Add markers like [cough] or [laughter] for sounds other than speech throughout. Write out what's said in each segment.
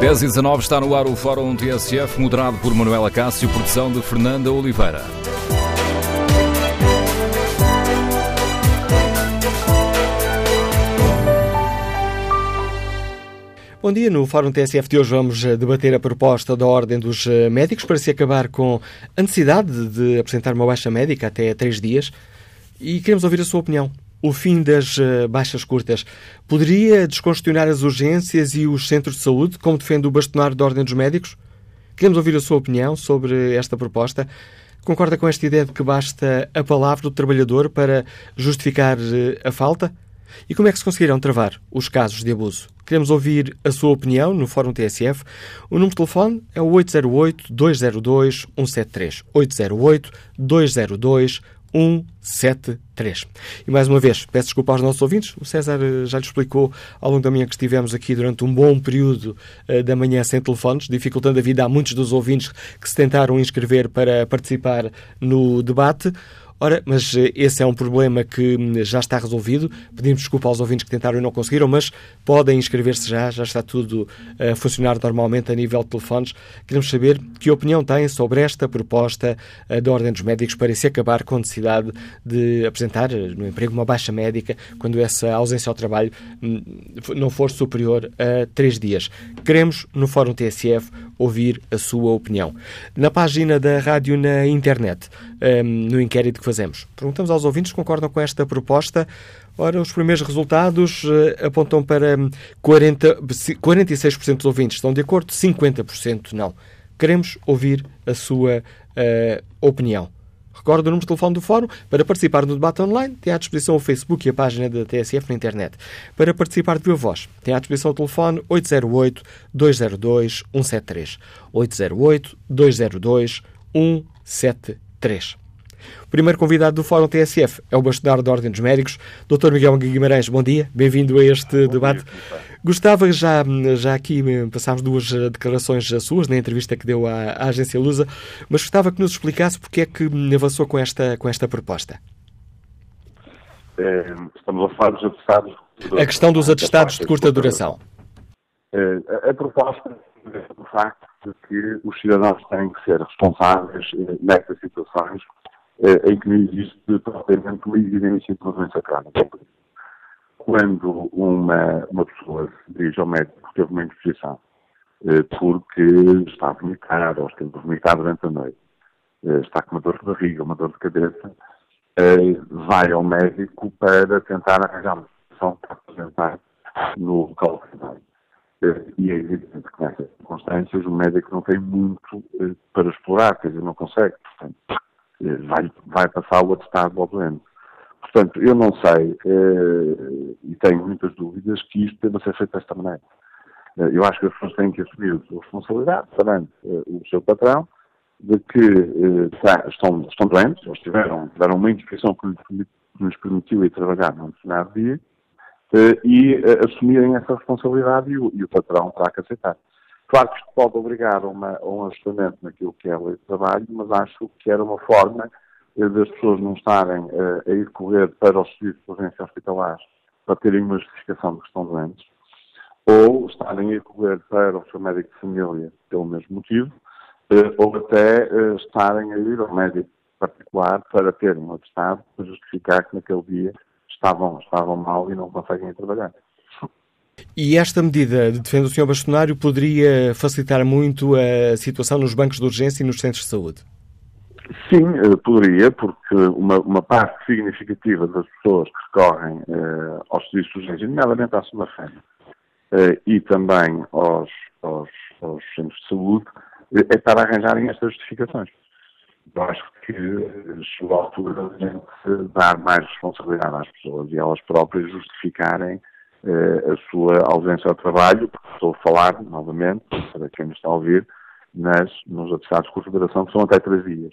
10 e 19 está no ar o Fórum TSF, moderado por Manuela Cássio, produção de Fernanda Oliveira. Bom dia. No Fórum TSF de hoje vamos eh, debater a proposta da Ordem dos eh, Médicos para se acabar com a necessidade de apresentar uma baixa médica até três dias e queremos ouvir a sua opinião. O fim das eh, baixas curtas poderia descongestionar as urgências e os centros de saúde, como defende o bastonário da Ordem dos Médicos? Queremos ouvir a sua opinião sobre esta proposta. Concorda com esta ideia de que basta a palavra do trabalhador para justificar a falta? E como é que se conseguirão travar os casos de abuso? Queremos ouvir a sua opinião no Fórum TSF. O número de telefone é o 808-202-173. 808-202-173. E mais uma vez, peço desculpa aos nossos ouvintes. O César eh, já lhe explicou ao longo da manhã que estivemos aqui durante um bom período uh, da manhã sem telefones, dificultando a vida a muitos dos ouvintes que se tentaram inscrever para participar no debate. Ora, mas eh, esse é um problema que hum, já está resolvido. Pedimos desculpa aos ouvintes que tentaram e não conseguiram, mas podem inscrever-se já, já está tudo eh, a funcionar normalmente a nível de telefones. Queremos saber que opinião têm sobre esta proposta eh, da Ordem dos Médicos para se acabar com a necessidade de apresentar no emprego uma baixa médica quando essa ausência ao trabalho hum, não for superior a três dias. Queremos, no Fórum TSF, ouvir a sua opinião. Na página da rádio na internet, hum, no inquérito que fazemos. Perguntamos aos ouvintes se concordam com esta proposta. Ora, os primeiros resultados uh, apontam para 40, 46% dos ouvintes estão de acordo, 50% não. Queremos ouvir a sua uh, opinião. Recordo o número de telefone do Fórum. Para participar no debate online, tem à disposição o Facebook e a página da TSF na internet. Para participar de viva voz, tem à disposição o telefone 808-202-173. 808-202-173. Primeiro convidado do Fórum TSF é o bastonário da Ordem dos Médicos, Dr. Miguel Guimarães. Bom dia, bem-vindo a este bom debate. Dia, Gostava, já, já aqui passámos duas declarações suas na entrevista que deu à, à, agência Lusa, mas gostava que nos explicasse porque é que avançou com esta, com esta proposta. É, estamos a falar dos atestados. A questão dos atestados de curta duração. A, a proposta é o facto de que os cidadãos têm que ser responsáveis eh, nestas situações eh, em que não existe propriamente uma evidência de doença crónica. Quando uma, uma pessoa se dirige ao médico teve uma infecção porque está a vomitar ou esteve a vomitar durante a noite, está com uma dor de barriga, uma dor de cabeça, vai ao médico para tentar arranjar uma solução para apresentar no local que vai. E é evidente que nessas circunstâncias o médico não tem muito para explorar, quer dizer, não consegue. Portanto, vai, vai passar o atestado ao doente. Portanto, eu não sei, eh, e tenho muitas dúvidas, que isto deva ser feito desta maneira. Eh, eu acho que as pessoas têm que assumir a sua responsabilidade perante eh, o seu patrão, de que tá, estão, estão doentes, eles tiveram, tiveram uma inscrição que nos permitiu ir trabalhar num determinado dia, e assumirem essa responsabilidade e o, e o patrão terá que aceitar. Claro que isto pode obrigar a, uma, a um ajustamento naquilo que é a lei de trabalho, mas acho que era uma forma das pessoas não estarem uh, a ir correr para os serviços de urgência hospitalares para terem uma justificação de que estão doentes, ou estarem a ir correr para o seu médico de família pelo mesmo motivo, uh, ou até uh, estarem a ir ao médico particular para ter um atestado para justificar que naquele dia estavam, estavam mal e não conseguem trabalhar. E esta medida, defende o Sr. Bastonário, poderia facilitar muito a situação nos bancos de urgência e nos centros de saúde? Sim, eh, poderia, porque uma, uma parte significativa das pessoas que recorrem eh, aos serviços de urgência, nomeadamente à segunda-feira, eh, e também aos, aos, aos, centros de saúde, eh, é para arranjarem estas justificações. Eu acho que chegou a altura de gente dar mais responsabilidade às pessoas e elas próprias justificarem eh, a sua ausência ao trabalho, porque estou a falar, novamente, para quem me está a ouvir, nas, nos atestados de consideração, que são até três dias.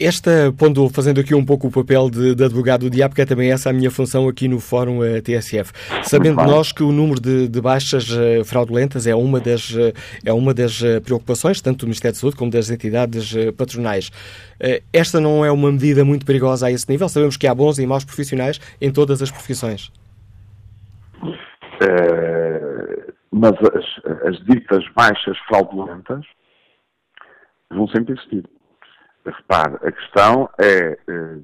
Esta, pondo, fazendo aqui um pouco o papel de, de, advogado do diabo, que é também essa a minha função aqui no Fórum eh, TSF. Sabendo nós que o número de, de baixas uh, fraudulentas é uma das, é uma das preocupações, tanto do Ministério da Saúde como das entidades patronais. esta não é uma medida muito perigosa a esse nível? Sabemos que há bons e maus profissionais em todas as profissões. Uh, mas as, as ditas baixas fraudulentas vão sempre existir. Repare, a questão é, eh,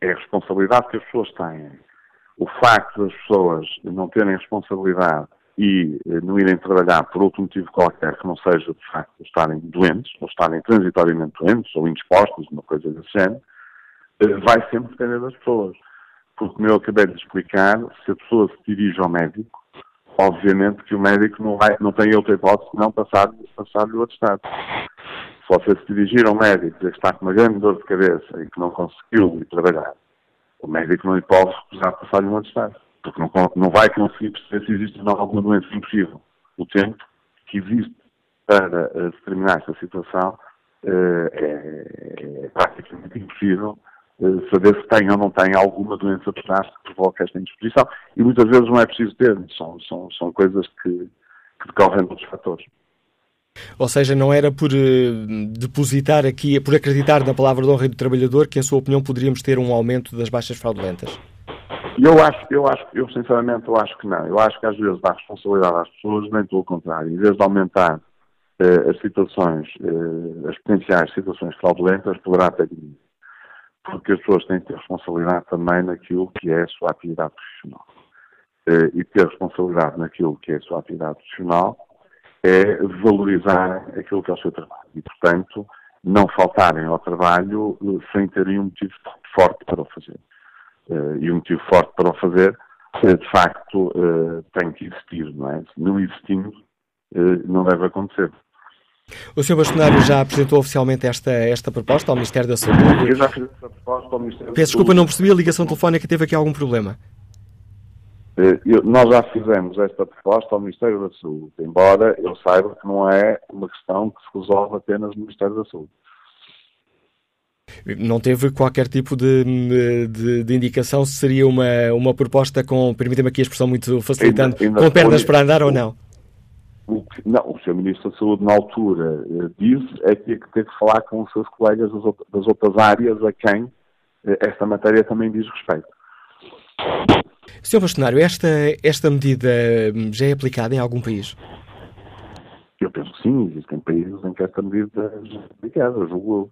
é a responsabilidade que as pessoas têm. O facto das pessoas não terem responsabilidade e eh, não irem trabalhar por outro motivo qualquer que não seja, de facto, estarem doentes, ou estarem transitoriamente doentes, ou indispostos, uma coisa desse género, eh, vai sempre depender das pessoas. Porque, como eu acabei de explicar, se a pessoa se dirige ao médico, obviamente que o médico não, vai, não tem outra hipótese senão passar-lhe passar o atestado. Se você se dirigir ao médico e que está com uma grande dor de cabeça e que não conseguiu trabalhar, o médico não lhe pode recusar passar-lhe um atestado. Porque não, não vai conseguir perceber se existe não alguma doença impossível. O tempo que existe para uh, determinar esta situação uh, é, é, praticamente impossível saber se tem ou não tem alguma doença trás que provoca esta indisposição. E muitas vezes não é preciso ter, são, são, são coisas que, que decorrem de outros fatores. Ou seja, não era por uh, depositar aqui, por acreditar na palavra do honra do trabalhador que, em sua opinião, poderíamos ter um aumento das baixas fraudulentas? Eu acho, eu acho, eu sinceramente eu acho que não. Eu acho que às vezes dá responsabilidade às pessoas, nem pelo contrário. Em vez de aumentar uh, as situações, uh, as potenciais situações fraudulentas, poderá até diminuir. Porque as pessoas têm que ter responsabilidade também naquilo que é a sua atividade profissional. Uh, e ter responsabilidade naquilo que é a sua atividade profissional é valorizar aquilo que é o seu trabalho. E, portanto, não faltarem ao trabalho sem terem um motivo forte para o fazer. Uh, e um motivo forte para o fazer, de facto, tem que existir, não é? Não existindo, não deve acontecer. O Sr. Bastonário já apresentou oficialmente esta, esta proposta ao Ministério da Saúde? Eu já fiz esta proposta ao Ministério Peço desculpa, não percebi a ligação telefónica, teve aqui algum problema. Eu, nós já fizemos esta proposta ao Ministério da Saúde, embora eu saiba que não é uma questão que se resolve apenas no Ministério da Saúde. Não teve qualquer tipo de, de, de indicação se seria uma, uma proposta com, permita-me aqui a expressão muito facilitando, ainda, ainda com pernas foi, para andar ou não? O que, não, o Sr. Ministro da Saúde, na altura, eh, disse é que ter que falar com os seus colegas das, das outras áreas a quem eh, esta matéria também diz respeito. Sr. Bastonário, esta, esta medida hum, já é aplicada em algum país? Eu penso que sim, existem países em que esta medida já é aplicada, julgo eu.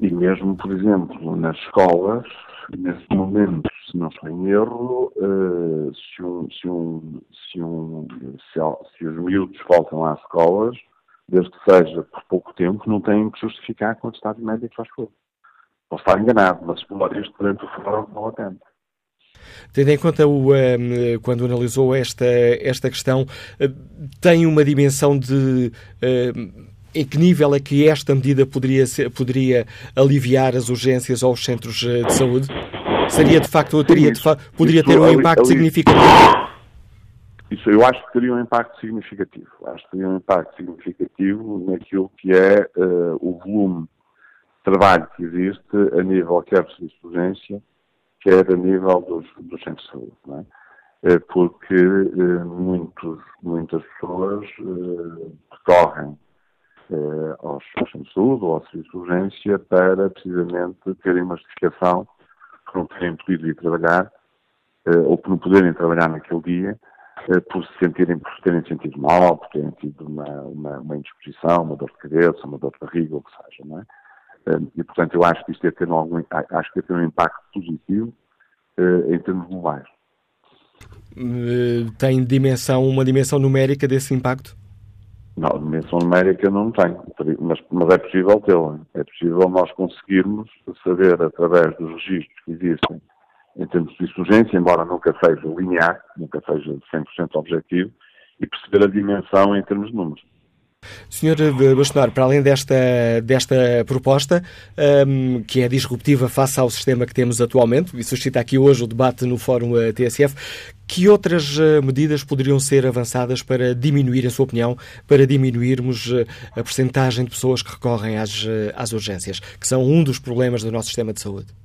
E mesmo, por exemplo, nas escolas, nesse momento, se não estou em erro, uh, se, um, se, um, se, um, se, se, os miúdos voltam às escolas, desde que seja por pouco tempo, não têm que justificar com o estado médico faz favor. Posso estar enganado, mas explorar isto durante o fórum não atende. Tendo em conta o, um, quando analisou esta, esta questão, uh, tem uma dimensão de. Uh, em que nível é que esta medida poderia, ser, poderia aliviar as urgências aos centros eh, de saúde? Seria de facto, teria de fa poderia ter um impacto significativo? Isso eu acho que teria um impacto significativo. Acho que teria um impacto significativo naquilo que é uh, o volume de trabalho que existe a nível quer de serviço de urgência, quer a nível dos, dos centros de saúde. Não é? Eh, porque muitos, muitas pessoas recorrem eh, aos de saúde ou ao serviço de urgência para precisamente terem uma justificação por não terem podido ir trabalhar eh, ou por não poderem trabalhar naquele dia eh, por se sentirem, por terem sentido mal, por terem tido uma, uma, uma indisposição, uma dor de cabeça, uma dor de barriga, ou o que seja, não é? E, portanto, eu acho que isto ia ter, algum, acho que ia ter um impacto positivo em termos globais. Tem dimensão, uma dimensão numérica desse impacto? Não, dimensão numérica não tenho, mas, mas é possível tê-la. É possível nós conseguirmos saber, através dos registros que existem em termos de insurgência, embora nunca seja linear, nunca seja 100% objetivo, e perceber a dimensão em termos de números. Senhor Bastonar, para além desta, desta proposta, um, que é disruptiva face ao sistema que temos atualmente, e suscita aqui hoje o debate no Fórum eh, TSF, que outras eh, medidas poderiam ser avançadas para diminuir, em sua opinião, para diminuirmos eh, a percentagem de pessoas que recorrem às, às urgências, que são um dos problemas do nosso sistema de saúde?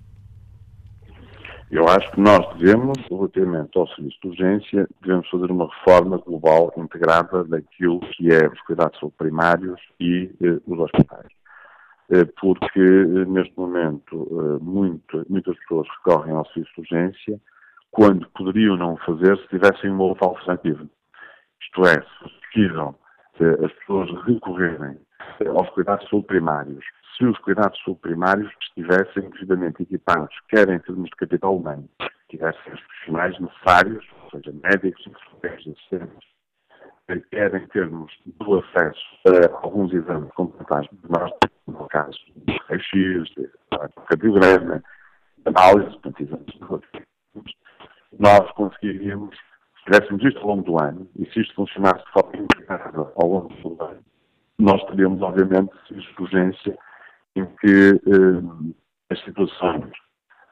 Eu acho que nós devemos, relativamente ao serviço de urgência, devemos fazer uma reforma global integrada daquilo que é os cuidados primários e eh, os hospitais. Eh, porque, eh, neste momento, eh, muito, muitas pessoas recorrem ao serviço de urgência quando poderiam não fazer se tivessem uma outra alternativa. Isto é, se precisam as pessoas recorrerem aos cuidados primários, se os cuidados de saúde primários estivessem devidamente equipados, quer em termos de capital humano, tivessem os profissionais necessários, ou seja, médicos, enfermeiros, assistentes, quer em termos do acesso a alguns exames complementares no caso, raio-x, cardiograma, análise, portanto, exames nós conseguiríamos, se tivéssemos isto ao longo do ano, e se isto funcionasse de forma integrada ao longo do ano, nós teríamos, obviamente, urgência que eh, as situações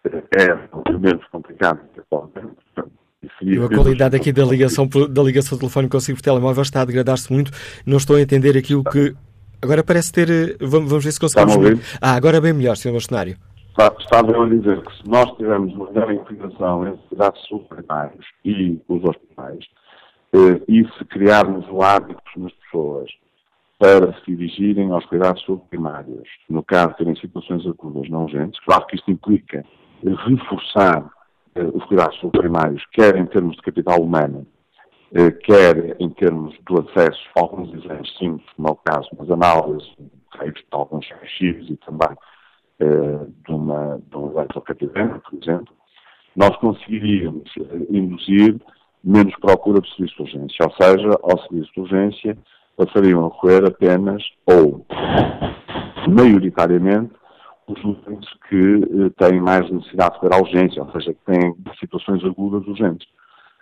eh, eram menos complicadas atualmente, a qualidade aqui da ligação, da ligação telefónica consigo por telemóvel está a degradar-se muito. Não estou a entender aquilo que. Agora parece ter. Eh, vamos, vamos ver se conseguimos. Ah, agora bem melhor, Sr. Bastonário. Estava a dizer que se nós tivermos uma melhor integração entre cuidados subprimários e os hospitais, eh, e se criarmos o hábito nas pessoas para se dirigirem aos cuidados subprimários, no caso de terem situações agudas não urgentes, claro que isto implica reforçar eh, os cuidados subprimários, quer em termos de capital humano, eh, quer em termos do acesso a alguns exames simples, como é o caso das análises, de alguns arquivos e também eh, de, uma, de um por exemplo, nós conseguiríamos induzir menos procura de serviço de urgência, ou seja, ao serviço de urgência passariam a correr apenas ou maioritariamente os utentes que eh, têm mais necessidade de ter urgência, ou seja, que têm situações agudas urgentes.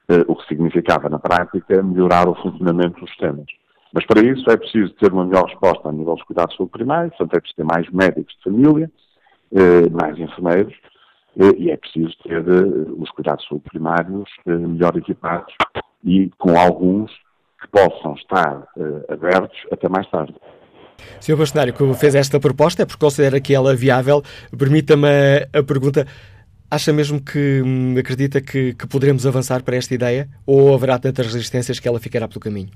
Eh, o que significava, na prática, melhorar o funcionamento dos sistemas. Mas para isso é preciso ter uma melhor resposta a nível dos cuidados de saúde primário, portanto é preciso ter mais médicos de família, eh, mais enfermeiros, e é preciso ter os cuidados primários melhor equipados e com alguns que possam estar abertos até mais tarde. Sr. Bastonário, que fez esta proposta é porque considera que ela é viável. Permita-me a, pergunta. Acha mesmo que hum, acredita que, que, poderemos avançar para esta ideia ou haverá tantas resistências que ela ficará pelo caminho?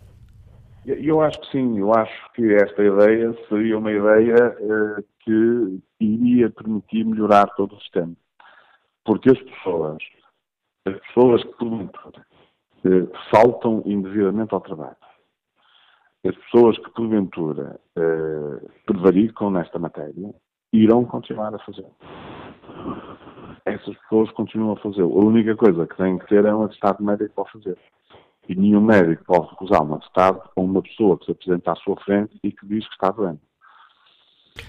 Eu acho que sim. Eu acho que esta ideia seria uma ideia eh, que iria permitir melhorar todo o sistema. Porque as pessoas, as pessoas que porventura eh, faltam indevidamente ao trabalho, as pessoas que porventura eh, prevaricam nesta matéria irão continuar a fazer. Essas pessoas continuam a fazer. A única coisa que têm que ter é um atestado médico para fazer. E nenhum médico pode recusar um atestado a uma pessoa que se apresenta à sua frente e que diz que está doente.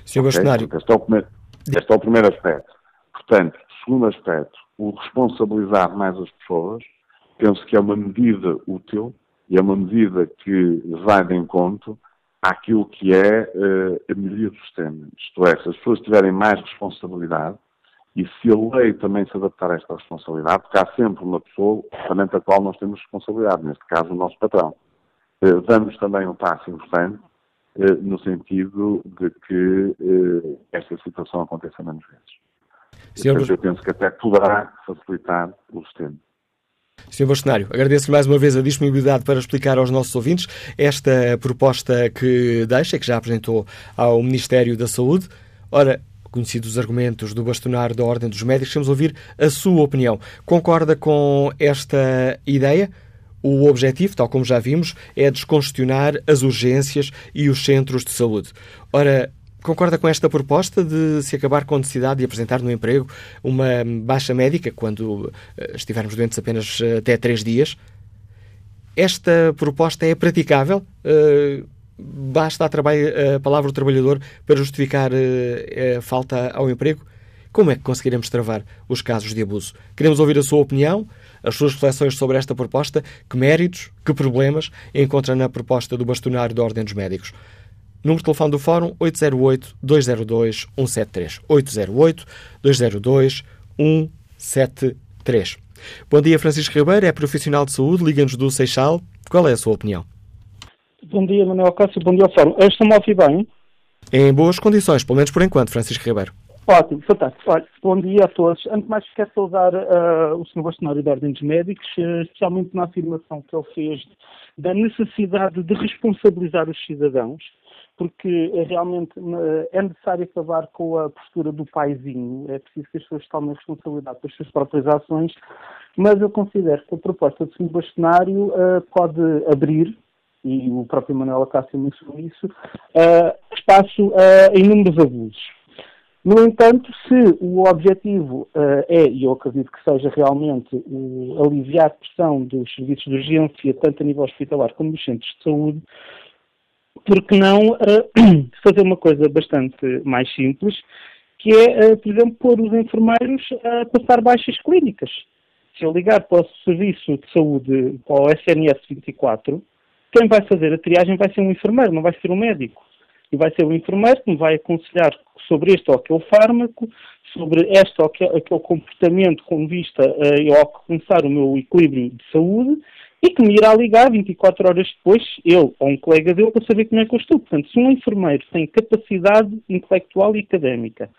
Sr. Bastonário. Okay? Este, é o primeiro, este é o primeiro aspecto. Portanto, segundo aspecto, o responsabilizar mais as pessoas, penso que é uma medida útil e é uma medida que vai de encontro àquilo que é uh, a melhoria do sistema. Isto é, se as pessoas tiverem mais responsabilidade e se a lei também se adaptar a esta responsabilidade, porque há sempre uma pessoa perante a qual nós temos responsabilidade, neste caso o nosso patrão. Uh, damos também um passo importante uh, no sentido de que esta situação aconteça menos vezes. Senhor... eu penso que até poderá facilitar o sistema. Sr. Bastonário, agradeço-lhe mais uma vez a disponibilidade para explicar aos nossos ouvintes esta proposta que deixa, que já apresentou ao Ministério da Saúde. Ora, conhecidos os argumentos do bastonário da Ordem dos Médicos, vamos ouvir a sua opinião. Concorda com esta ideia? O objetivo, tal como já vimos, é descongestionar as urgências e os centros de saúde. Ora, Concorda com esta proposta de se acabar com a necessidade de apresentar no emprego uma baixa médica quando eh, estivermos doentes apenas eh, até três dias? Esta proposta é praticável? Uh, basta a, a, palavra do trabalhador para justificar a falta ao emprego? Como é que conseguiremos travar os casos de abuso? Queremos ouvir a sua opinião, as suas reflexões sobre esta proposta, que méritos, que problemas encontra na proposta do bastonário da Ordem dos Médicos. Número de telefone do Fórum 808-202-173. 808-202-173. Bom dia, Francisco Ribeiro, é profissional de saúde, liga-nos do Seixal. Qual é a sua opinião? Bom dia, Manuel Cássio, bom dia ao Fórum. Estão-me a ouvir bem? Em boas condições, pelo menos por enquanto, Francisco Ribeiro. Ótimo, fantástico. Olha, bom dia a todos. Antes de mais, quero saudar uh, o Sr. Bastonário da Ordem dos Médicos, uh, especialmente na afirmação que ele fez da necessidade de responsabilizar os cidadãos porque realmente é necessário acabar com a postura do paizinho, é preciso que as pessoas tomem responsabilidade pelas suas próprias ações, mas eu considero que a proposta do Sr. Bastonário uh, pode abrir, e o próprio Manuel Acácio mencionou isso, uh, espaço a inúmeros abusos. No entanto, se o objetivo uh, é, e eu acredito que seja realmente uh, aliviar a pressão dos serviços de urgência, tanto a nível hospitalar como nos centros de saúde, por que não [clears throat] uh, fazer uma coisa bastante mais simples, que é, por exemplo, pôr os enfermeiros a passar baixas clínicas. Se eu ligar para o Serviço de Saúde, para o SNS 24, quem vai fazer a triagem vai ser um enfermeiro, não vai ser um médico e vai ser o enfermeiro que me vai aconselhar sobre este ou aquele fármaco, sobre este ou aquele comportamento com vista a, a alcançar o meu equilíbrio de saúde e que me irá ligar 24 horas depois, eu ou um colega dele, para saber como é que eu estou. Portanto, se um enfermeiro tem capacidade intelectual e académica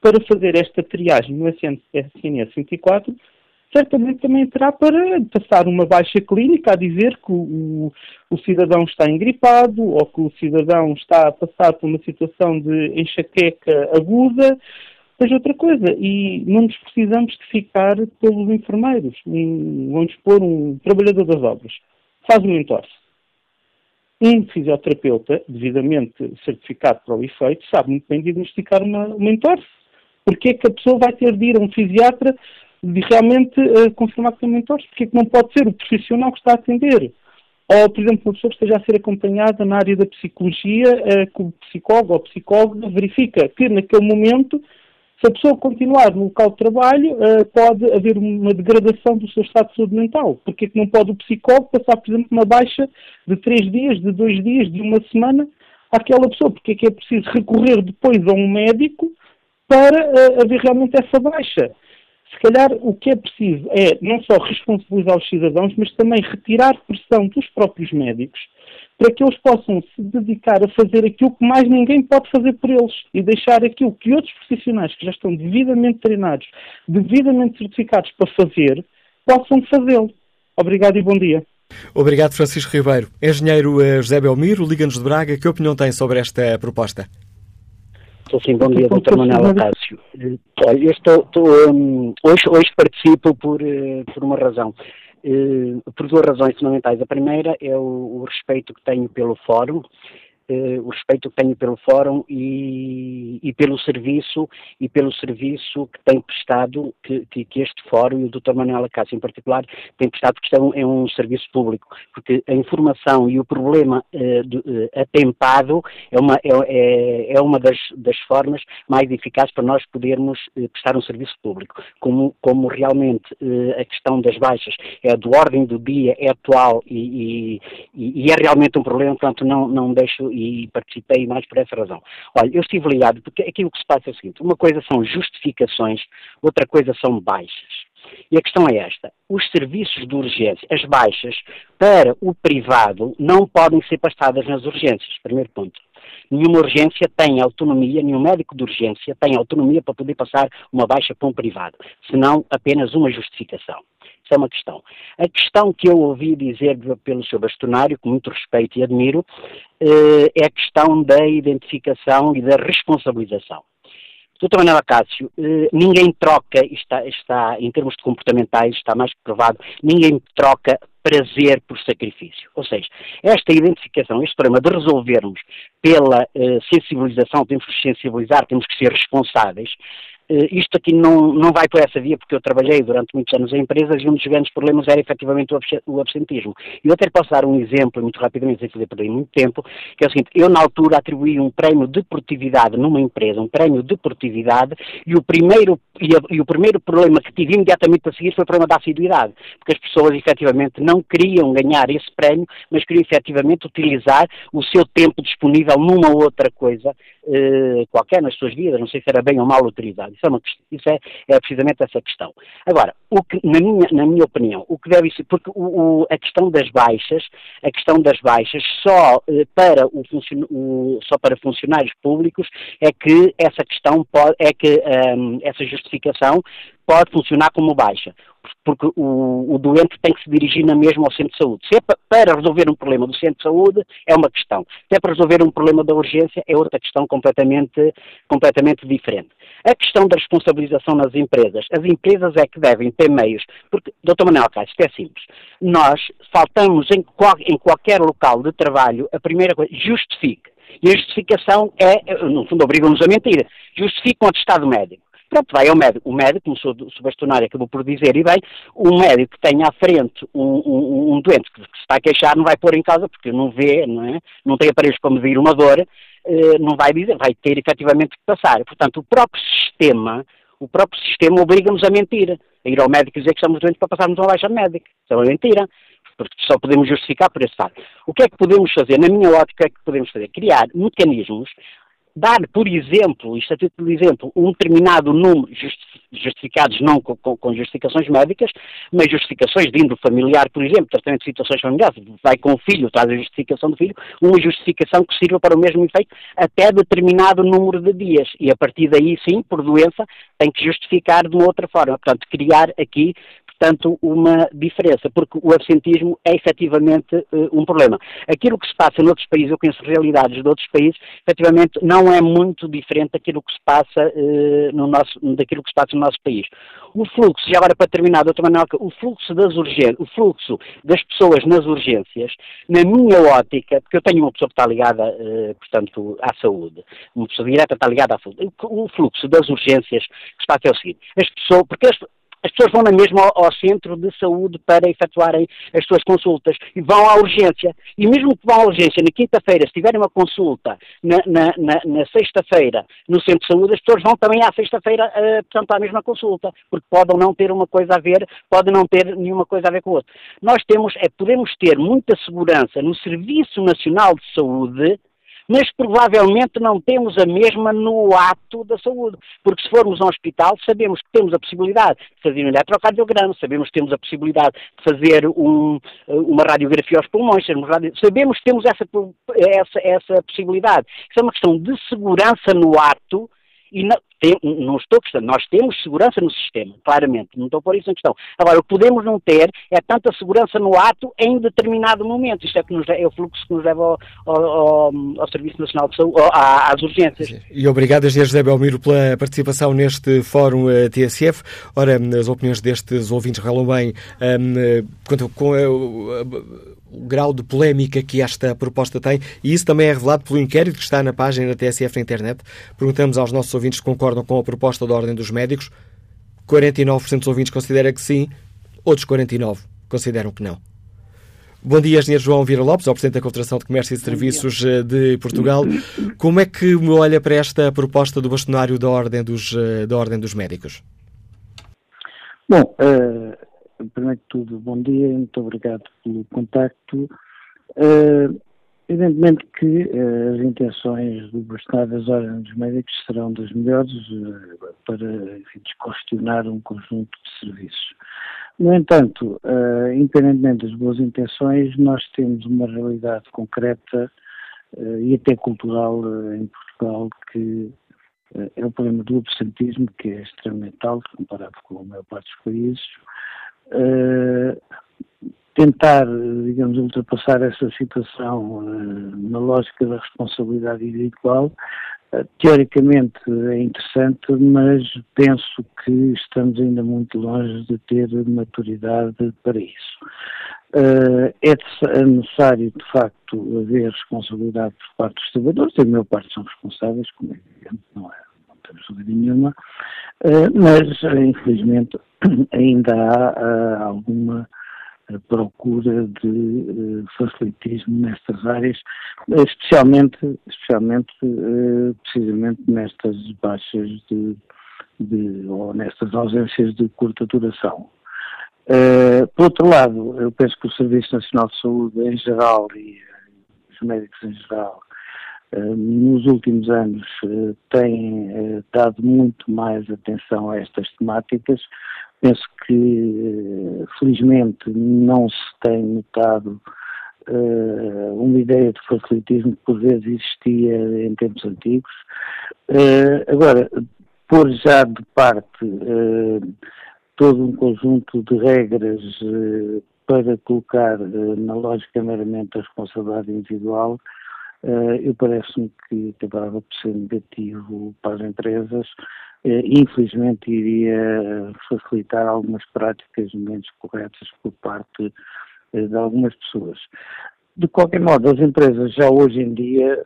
para fazer esta triagem no SNS 24, certamente também terá para passar uma baixa clínica a dizer que o, o, cidadão está engripado ou que o cidadão está a passar por uma situação de enxaqueca aguda, seja outra coisa. E não nos precisamos de ficar pelos enfermeiros. Um, vamos pôr um trabalhador das obras. Faz um entorse. Um fisioterapeuta, devidamente certificado para o efeito, sabe muito bem diagnosticar uma, uma entorse. Porque é que a pessoa vai ter de ir a um fisiatra de realmente uh, confirmar que tem mentores, porque é que não pode ser o profissional que está a atender. Ou, por exemplo, uma pessoa que esteja a ser acompanhada na área da psicologia, uh, que o psicólogo ou psicóloga verifica que naquele momento, se a pessoa continuar no local de trabalho, uh, pode haver uma degradação do seu estado de saúde mental. Porque é que não pode o psicólogo passar, por exemplo, uma baixa de três dias, de dois dias, de uma semana àquela pessoa? Porque é que é preciso recorrer depois a um médico para uh, haver realmente essa baixa? se calhar o que é preciso é não só responsabilizar os cidadãos, mas também retirar pressão dos próprios médicos para que eles possam se dedicar a fazer aquilo que mais ninguém pode fazer por eles e deixar aquilo que outros profissionais que já estão devidamente treinados, devidamente certificados para fazer, possam fazê-lo. Obrigado e bom dia. Obrigado, Francisco Ribeiro. Engenheiro eh, José Belmiro, Liga-nos de Braga, que opinião tem sobre esta proposta? Estou sim, bom dia, Dr. Manuel Acácio. Olha, eu estou, estou um, hoje, hoje participo por, uh, por uma razão. Uh, por duas razões fundamentais. A primeira é o, o respeito que tenho pelo Fórum eh, o respeito que tenho pelo Fórum e, e, pelo serviço e pelo serviço que tem prestado, que, que, que este Fórum e o Dr. Manuel Acácio em particular tem prestado, porque isto é um, é um serviço público, porque a informação e o problema eh, eh, atempado é uma, é, é, é uma das, das, formas mais eficazes para nós podermos eh, prestar um serviço público. Como, como realmente eh, a questão das baixas é do ordem do dia, é atual e, e, e é realmente um problema, portanto não, não deixo e participei mais por essa razão. Olha, eu estive ligado porque aquilo que se passa é o seguinte: uma coisa são justificações, outra coisa são baixas. E a questão é esta: os serviços de urgência, as baixas para o privado não podem ser passadas nas urgências. Primeiro ponto. Nenhuma urgência tem autonomia, nenhum médico de urgência tem autonomia para poder passar uma baixa para um privado, senão apenas uma justificação. Isso é uma questão. A questão que eu ouvi dizer pelo seu bastonário, com muito respeito e admiro, eh, é a questão da identificação e da responsabilização. Doutor Manuel Acácio, eh, ninguém troca, está, está, em termos de comportamentais, está mais que provado, ninguém troca prazer por sacrifício. Ou seja, esta identificação, este problema de resolvermos pela uh, sensibilização, temos que sensibilizar, temos que ser responsáveis, isto aqui não, não vai por essa via, porque eu trabalhei durante muitos anos em empresas e um dos grandes problemas era efetivamente o absentismo. E eu até posso dar um exemplo, muito rapidamente, sem fazer perder muito tempo, que é o seguinte, eu na altura atribuí um prémio de produtividade numa empresa, um prémio de produtividade, e o primeiro, e, a, e o primeiro problema que tive imediatamente a seguir foi o problema da assiduidade, porque as pessoas efetivamente não queriam ganhar esse prémio, mas queriam efetivamente utilizar o seu tempo disponível numa outra coisa uh, qualquer nas suas vidas, não sei se era bem ou mal utilizado. Isso é, uma, isso é, é precisamente essa questão. Agora, o que, na, minha, na minha opinião, o que deve ser, porque o, o, a questão das baixas, a questão das baixas só, uh, para o, o, só para funcionários públicos é que essa questão pode, é que um, essa justificação pode funcionar como baixa, porque o, o, doente tem que se dirigir na mesma ao centro de saúde. Se é para resolver um problema do centro de saúde, é uma questão. Se é para resolver um problema da urgência, é outra questão completamente, completamente diferente. A questão da responsabilização nas empresas. As empresas é que devem ter meios, porque, doutor Manuel Cássio, isto é simples. Nós faltamos em, qual, em qualquer local de trabalho, a primeira coisa, justifique. E a justificação é, no fundo, obrigam-nos a mentir. Justifique um atestado médico. Pronto, vai ao médico. O médico, como sou, sou bastonário, acabou por dizer, e bem, um médico que tenha à frente um, um, um doente que, que, se está a queixar não vai pôr em casa porque não vê, não é? Não tem aparelhos para medir uma dor, eh, não vai dizer, vai ter efetivamente que passar. Portanto, o próprio sistema, o próprio sistema obriga-nos a mentir, a ir ao médico e dizer que estamos doentes para passarmos uma baixa médica. Isso é uma mentira porque só podemos justificar por esse lado. O que é que podemos fazer? Na minha ótica, o que é que podemos fazer? Criar mecanismos dar, por exemplo, isto é título de exemplo, um determinado número, justificados não com, com, com, justificações médicas, mas justificações de índole familiar, por exemplo, tratamento de situações familiares, vai com o filho, traz a justificação do filho, uma justificação que sirva para o mesmo efeito até determinado número de dias. E a partir daí, sim, por doença, tem que justificar de uma outra forma. Portanto, criar aqui portanto, uma diferença, porque o absentismo é efetivamente uh, um problema. Aquilo que se passa noutros países, eu conheço realidades de outros países, efetivamente não é muito diferente daquilo que se passa, uh, no nosso, daquilo que se passa no nosso país. O fluxo, já agora para terminar, doutor Manuel, o fluxo das urgências, o fluxo das pessoas nas urgências, na minha ótica, porque eu tenho uma pessoa que está ligada, uh, portanto, à saúde, uma pessoa direta está ligada à saúde, o fluxo das urgências que se passa é o seguinte, as pessoas, porque as, as pessoas vão na mesma ao, ao, centro de saúde para efetuarem as suas consultas e vão à urgência. E mesmo que vão à urgência na quinta-feira, se tiverem uma consulta na, na, na, na sexta-feira no centro de saúde, as pessoas vão também à sexta-feira, uh, portanto, à mesma consulta, porque podem não ter uma coisa a ver, podem não ter nenhuma coisa a ver com o outro. Nós temos, é, podemos ter muita segurança no Serviço Nacional de Saúde mas provavelmente não temos a mesma no ato da saúde, porque se formos a um hospital sabemos que temos a possibilidade de fazer um eletrocardiograma, sabemos que temos a possibilidade de fazer um, uma radiografia aos pulmões, sabemos que temos essa, essa, essa possibilidade. Isso é uma questão de segurança no ato e não, tem, não estou questão, nós temos segurança no sistema, claramente, não estou por isso em questão. Agora, o que podemos não ter é tanta segurança no ato em determinado momento. Isto é, que nos, é o fluxo que nos leva ao, ao, ao Serviço Nacional de Saúde, às urgências. E obrigado, José Belmiro, pela participação neste Fórum eh, TSF. Ora, as opiniões destes ouvintes relam bem um, eh, quanto com uh, o grau de polémica que esta proposta tem, e isso também é revelado pelo inquérito que está na página da TSF na internet. Perguntamos aos nossos ouvintes se concordam com a proposta da Ordem dos Médicos. 49% dos ouvintes consideram que sim, outros 49% consideram que não. Bom dia, Engenheiro João Vira Lopes, ao Presidente da Confederação de Comércio e Serviços eh, de Portugal. Como é que me olha para esta proposta do bastonário da Ordem dos, eh, da Ordem dos Médicos? Bom, uh, primeiro de tudo, bom dia, muito obrigado pelo contacto. Uh, evidentemente que uh, as intenções do Estado das Ordens dos Médicos serão das melhores uh, para enfim, um conjunto de serviços. No entanto, independentemente das boas intenções, nós temos uma realidade concreta e até cultural em Portugal que é o problema do absentismo, que é extremamente alto comparado com a maior parte dos países, tentar, digamos, ultrapassar essa situação uh, na lógica da responsabilidade individual, uh, teoricamente é interessante, mas penso que estamos ainda muito longe de ter maturidade para isso. Uh, é necessário, de facto, haver responsabilidade por parte dos trabalhadores, da minha parte são responsáveis, como é evidente, não, é, temos dúvida nenhuma, uh, mas, infelizmente, [clears throat] ainda há uh, alguma procura de facilitismo nestas áreas, especialmente, especialmente precisamente nestas baixas de, de, ou nestas ausências de curta duração. por outro lado, eu penso que o Serviço Nacional de Saúde em geral e os médicos em geral nos últimos anos têm dado muito mais atenção a estas temáticas, Penso que, eh, felizmente, não se tem notado uma ideia de facilitismo que por vezes existia em tempos antigos. Agora, pôr já de parte todo um conjunto de regras para colocar na lógica meramente da responsabilidade individual, eu parece-me que acabava por ser negativo para as empresas infelizmente iria facilitar algumas práticas menos corretas por parte de algumas pessoas. De qualquer modo, as empresas já hoje em dia,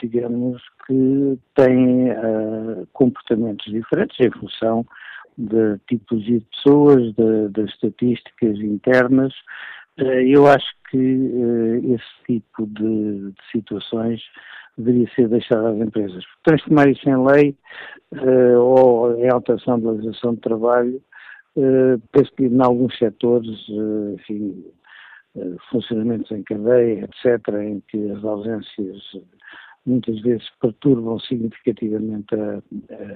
digamos que têm comportamentos diferentes em função da tipologia de pessoas, das estatísticas internas. Eu acho que esse tipo de, de, situações deveria ser deixado às empresas. Transformar isso em lei ou em alteração da legislação de trabalho, penso que em alguns setores, enfim, eh, funcionamentos em cadeia, etc., em que as ausências muitas vezes perturbam significativamente a,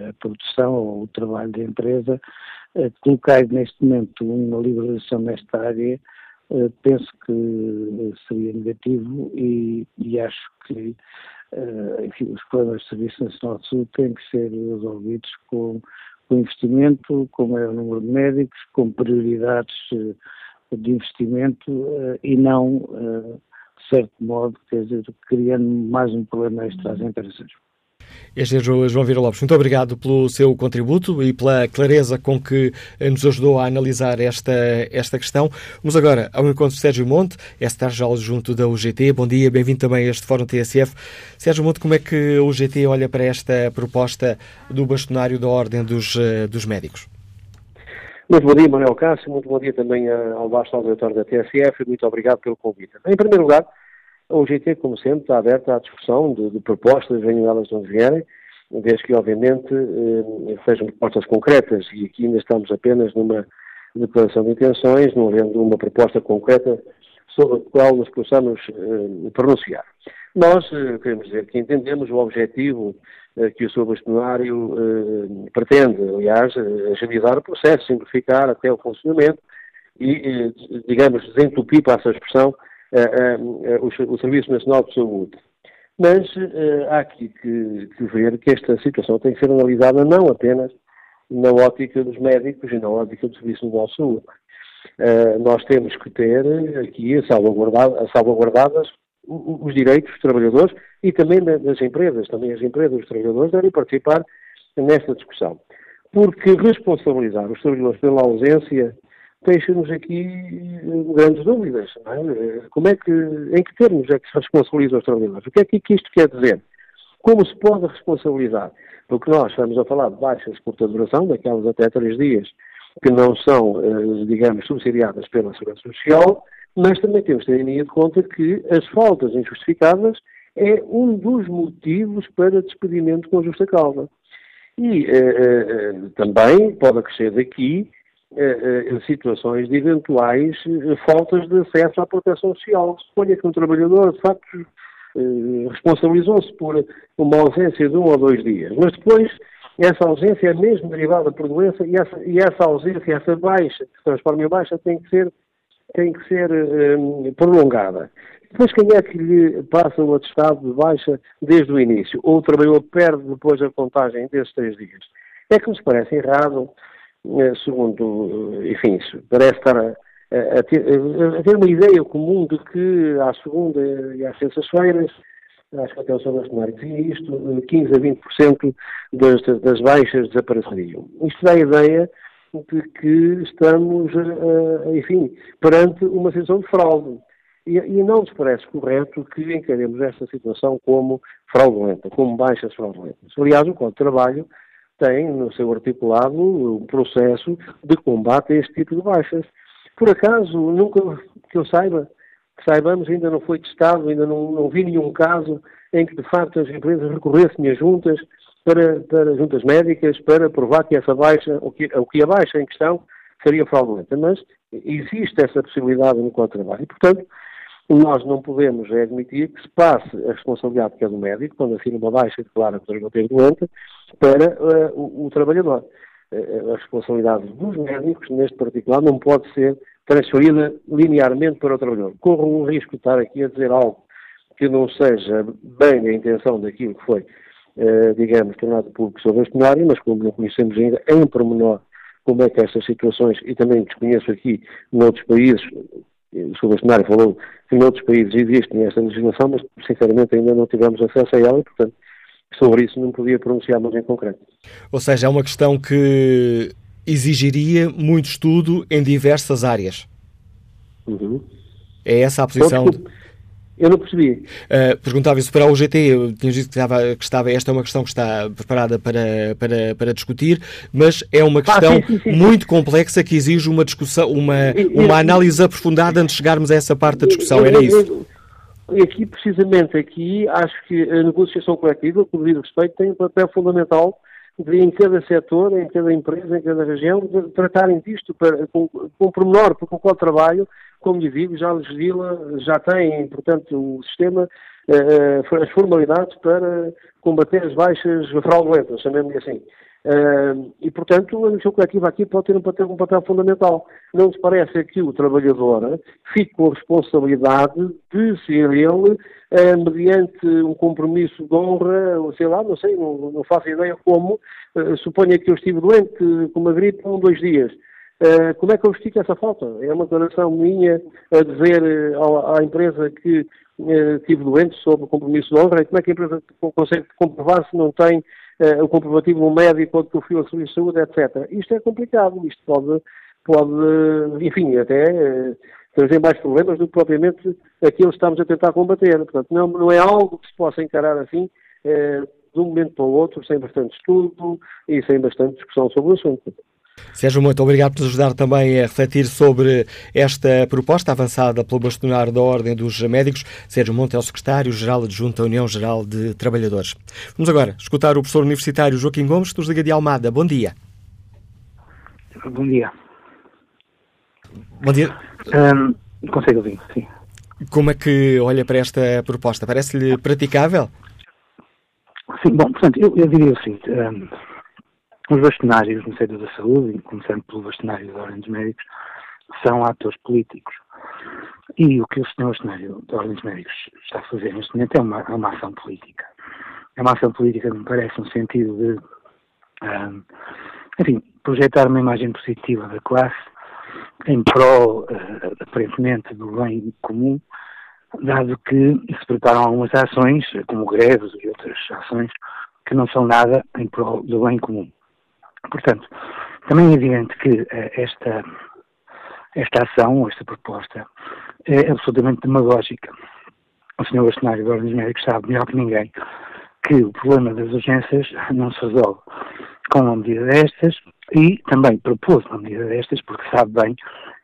a produção ou o trabalho da empresa, eh, colocar neste momento uma liberalização nesta área eh, penso que seria negativo e, e acho que enfim, os problemas do Serviço Nacional de Saúde têm que ser resolvidos com, com investimento, com maior número de médicos, com prioridades de investimento e não, de certo modo, quer dizer, criando mais um problema extra às empresas. Este é João Vira Lopes. Muito obrigado pelo seu contributo e pela clareza com que eh, nos ajudou a analisar esta, esta questão. Vamos agora ao encontro de Sérgio Monte, é secretário junto da UGT. Bom dia, bem-vindo também a este Fórum TSF. Sérgio Monte, como é que a UGT olha para esta proposta do bastonário da Ordem dos, dos Médicos? Muito bom dia, Manuel Cássio. Muito bom dia também ao baixo auditório da TSF. Muito obrigado pelo convite. Em primeiro lugar, a UGT, como sempre, está aberta à discussão de, de propostas, venham elas de onde vierem, desde que, obviamente, eh, sejam propostas concretas. E aqui ainda estamos apenas numa declaração de intenções, não havendo uma proposta concreta sobre a qual nos possamos eh, pronunciar. Nós eh, queremos dizer que entendemos o objetivo eh, que o seu bastonário eh, pretende, aliás, eh, agilizar o processo, simplificar até o funcionamento e, digamos, desentupir, para essa expressão, o, Serviço Nacional de Saúde. Mas há aqui que, que, ver que esta situação tem que ser analisada não apenas na ótica dos médicos e na ótica do Serviço Nacional de Saúde. nós temos que ter aqui salvaguardadas, salvaguardadas os direitos dos trabalhadores e também das empresas. Também as empresas e os trabalhadores devem participar nesta discussão. Porque responsabilizar os trabalhadores pela ausência deixa-nos aqui grandes dúvidas. É? Como é que, em que termos é que se responsabiliza os trabalhadores? O que é que isto quer dizer? Como se pode responsabilizar? Porque nós estamos a falar de baixas curta duração, daquelas até três dias, que não são, eh, digamos, subsidiadas pela Segurança Social, mas também temos de ter em conta que as faltas injustificadas é um dos motivos para despedimento com justa causa. E eh, eh, também pode acrescer daqui eh, eh situações de eventuais eh, faltas de acesso à proteção social. Suponha que um trabalhador, de facto, eh, responsabilizou-se por uma ausência de um ou dois dias, mas depois essa ausência é mesmo derivada por doença e essa, e essa ausência, essa baixa, que se transforma em baixa, tem que ser tem que ser um, prolongada. Depois, quem é que lhe passa o atestado de baixa desde o início? Ou o trabalhador perde depois a contagem desses três dias? É que nos parece errado, eh, segundo, eh, enfim, parece estar a, a, ter, a, ter, uma ideia comum de que à segunda e às sextas-feiras, acho que até o Sr. Bastonário dizia isto, 15 a 20% das, das baixas desapareceriam. Isto dá a ideia de que estamos, enfim, perante uma situação de fraude. E, e, não nos parece correto que encaremos esta situação como fraudulenta, como baixas fraudulentas. Aliás, o Código de Trabalho tem no seu articulado um processo de combate a este tipo de baixas. Por acaso, nunca que eu saiba, que saibamos, ainda não foi testado, ainda não, não vi nenhum caso em que de facto as empresas recorressem a juntas para, para juntas médicas para provar que essa baixa, ou que, ou que a baixa em questão seria fraudulenta. Mas existe essa possibilidade no Código de Trabalho. E, portanto, nós não podemos é admitir que se passe a responsabilidade que é do médico, quando assina uma baixa e declara que o trabalhador doente, para uh, o, o, trabalhador. Uh, a responsabilidade dos médicos, neste particular, não pode ser transferida linearmente para o trabalhador. Corro um risco de estar aqui a dizer algo que não seja bem a intenção daquilo que foi uh, digamos, tornado público sobre este cenário, mas como não conhecemos ainda em pormenor como é que estas situações, e também desconheço aqui noutros países, o Sr. Bastonário falou que noutros países existe esta legislação, mas sinceramente ainda não tivemos acesso a ela e, portanto, sobre isso não podia pronunciar mais em concreto. Ou seja, é uma questão que exigiria muito estudo em diversas áreas. Uhum. É essa a posição. Então, eu não percebi. Uh, Perguntava isso para o eu tinha dito que estava, que estava, esta é uma questão que está preparada para, para, para discutir, mas é uma questão ah, sim, sim, sim. muito complexa que exige uma discussão, uma, uma análise aprofundada antes de chegarmos a essa parte da discussão, era isso? E aqui, precisamente, aqui, acho que a negociação coletiva, com o devido respeito, tem um papel fundamental de, em cada setor, em cada empresa, em cada região, tratarem disto para, com, com pormenor com o qual trabalho, como lhe digo, já legisla, já tem, portanto, o sistema, eh, eh, as formalidades para combater as baixas fraudulentas, chamemos-lhe assim. Uh, e, portanto, a negociação coletiva aqui pode ter um papel, um papel fundamental. Não nos parece que o trabalhador fique com a responsabilidade de ser ele, uh, mediante um compromisso de honra, sei lá, não sei, não, não faço ideia como, uh, suponha que eu estive doente com uma gripe um, dois dias. Uh, como é que eu justifico essa falta? É uma declaração minha a dizer à, à empresa que estive doente sob compromisso de honra e como é que a empresa consegue comprovar se não tem o comprovativo no médico ou que o fio a de saúde, etc. Isto é complicado, isto pode, pode enfim, até uh, trazer mais problemas do que propriamente aquilo que estamos a tentar combater. Portanto, não, não é algo que se possa encarar assim uh, de um momento para o outro, sem bastante estudo e sem bastante discussão sobre o assunto. Sérgio, muito obrigado por nos ajudar também a refletir sobre esta proposta avançada pelo bastonário da Ordem dos Médicos. Sérgio Monte é o secretário-geral adjunto da União Geral de Trabalhadores. Vamos agora escutar o professor universitário Joaquim Gomes, que nos liga de Almada. Bom dia. Bom dia. Bom dia. Um, consigo ouvir, sim. Como é que olha para esta proposta? Parece-lhe praticável? Sim, bom, portanto, eu, eu diria o seguinte. Um, os bastonários no setor da saúde, começando pelo bastonário da Ordem dos Médicos, são atores políticos. E o que o senhor bastonário da Ordem dos Médicos está a fazer neste momento é uma, é uma ação política. É uma ação política que me parece no sentido de, um, enfim, projetar uma imagem positiva da classe em prol, uh, aparentemente, do bem comum, dado que se preparam algumas ações, como greves e outras ações, que não são nada em prol do bem comum. Portanto, também é evidente que eh, esta, esta ação, esta proposta, é absolutamente demagógica. O Sr. Bastonário da Ordem dos Médicos sabe melhor que ninguém que o problema das urgências não se resolve com uma medida destas e também propôs uma medida destas porque sabe bem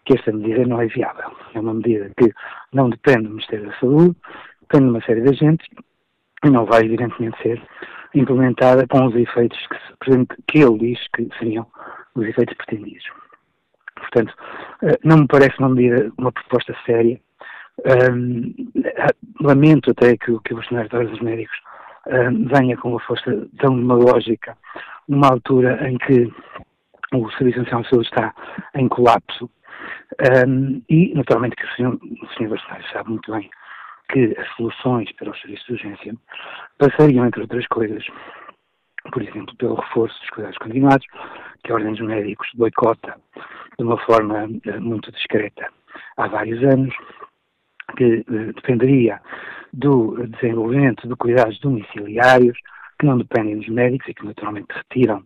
que esta medida não é viável. É uma medida que não depende do Ministério da Saúde, depende de uma série de agentes e não vai, evidentemente, ser implementada com os efeitos que, que ele diz que seriam os efeitos pretendidos. Portanto, eh, não me parece uma medida, uma proposta séria. Um, lamento até que, que o Bastonário dos Médicos um, venha com uma força tão demagógica numa altura em que o Serviço Nacional de Saúde está em colapso um, e, naturalmente, que o Sr. O senhor sabe muito bem que as soluções para os serviços de urgência passariam, entre outras coisas, por exemplo, pelo reforço dos cuidados continuados, que a Ordem dos Médicos boicota de uma forma eh, muito discreta há vários anos, que eh, dependeria do desenvolvimento de cuidados domiciliários, que não dependem dos médicos e que naturalmente retiram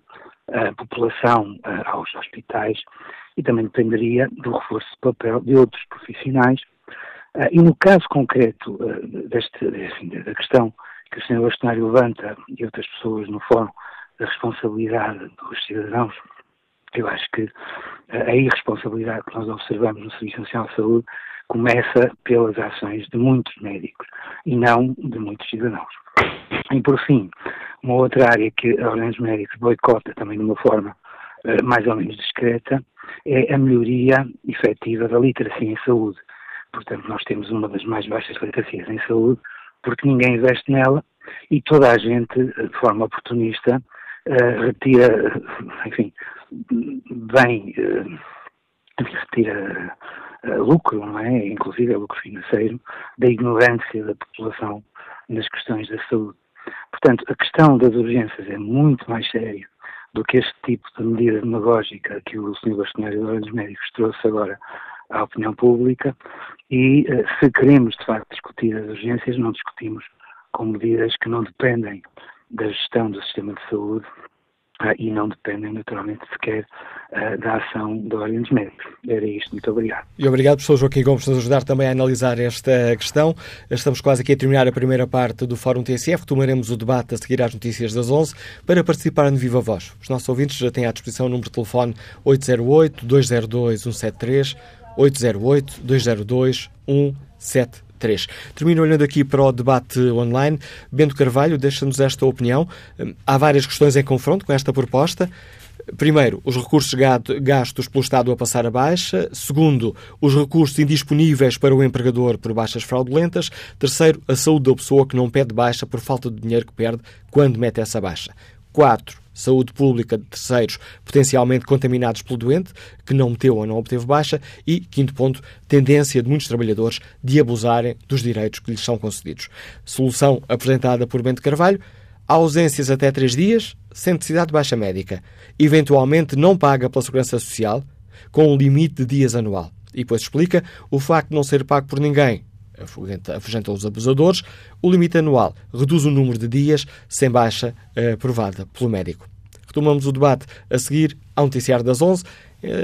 a população eh, aos hospitais, e também dependeria do reforço de papel de outros profissionais Uh, e no caso concreto uh, deste, enfim, da questão que o Sr. Bastonário levanta e outras pessoas no fórum da responsabilidade dos cidadãos, eu acho que uh, a irresponsabilidade que nós observamos no Serviço Nacional de Saúde começa pelas ações de muitos médicos e não de muitos cidadãos. E por fim, uma outra área que a Ordem dos Médicos boicota também de uma forma mais ou menos discreta é a melhoria efetiva da literacia em saúde. Portanto, nós temos uma das mais baixas literacias em saúde, porque ninguém investe nela e toda a gente, de forma oportunista, uh, retira, enfim, bem, uh, retira uh, lucro, não é? Inclusive lucro financeiro, da ignorância da população nas questões da saúde. portanto, a questão das urgências é muito mais séria do que este tipo de medida demagógica que o Sr. Bastonário dos Médicos trouxe agora à opinião pública e uh, se queremos de facto discutir as urgências, não discutimos com medidas que não dependem da gestão do sistema de saúde uh, e não dependem naturalmente sequer uh, da ação Ordem dos Médicos. Era isto, muito obrigado. E obrigado, professor Joaquim Gomes, por nos ajudar também a analisar esta questão. Estamos quase aqui a terminar a primeira parte do Fórum TSF, retomaremos o debate a seguir às notícias das 11 para participar no Viva Voz. Os nossos ouvintes já têm à disposição o número de telefone 808-202-173 808-202-173. Termino olhando aqui para o debate online. Bento Carvalho deixa-nos esta opinião. Há várias questões em confronto com esta proposta. Primeiro, os recursos gastos pelo Estado a passar a baixa. Segundo, os recursos indisponíveis para o empregador por baixas fraudulentas. Terceiro, a saúde da pessoa que não pede baixa por falta de dinheiro que perde quando mete essa baixa. Quatro, saúde pública de terceiros potencialmente contaminados pelo doente, que não meteu ou não obteve baixa. E, quinto ponto, tendência de muitos trabalhadores de abusarem dos direitos que lhes são concedidos. Solução apresentada por Bento Carvalho. Ausências até três dias, sem necessidade de baixa médica. Eventualmente não paga pela Segurança Social, com um limite de dias anual. E depois explica o facto de não ser pago por ninguém, afugenta os abusadores, o limite anual reduz o número de dias sem baixa aprovada pelo médico. Retomamos o debate a seguir ao noticiário das 11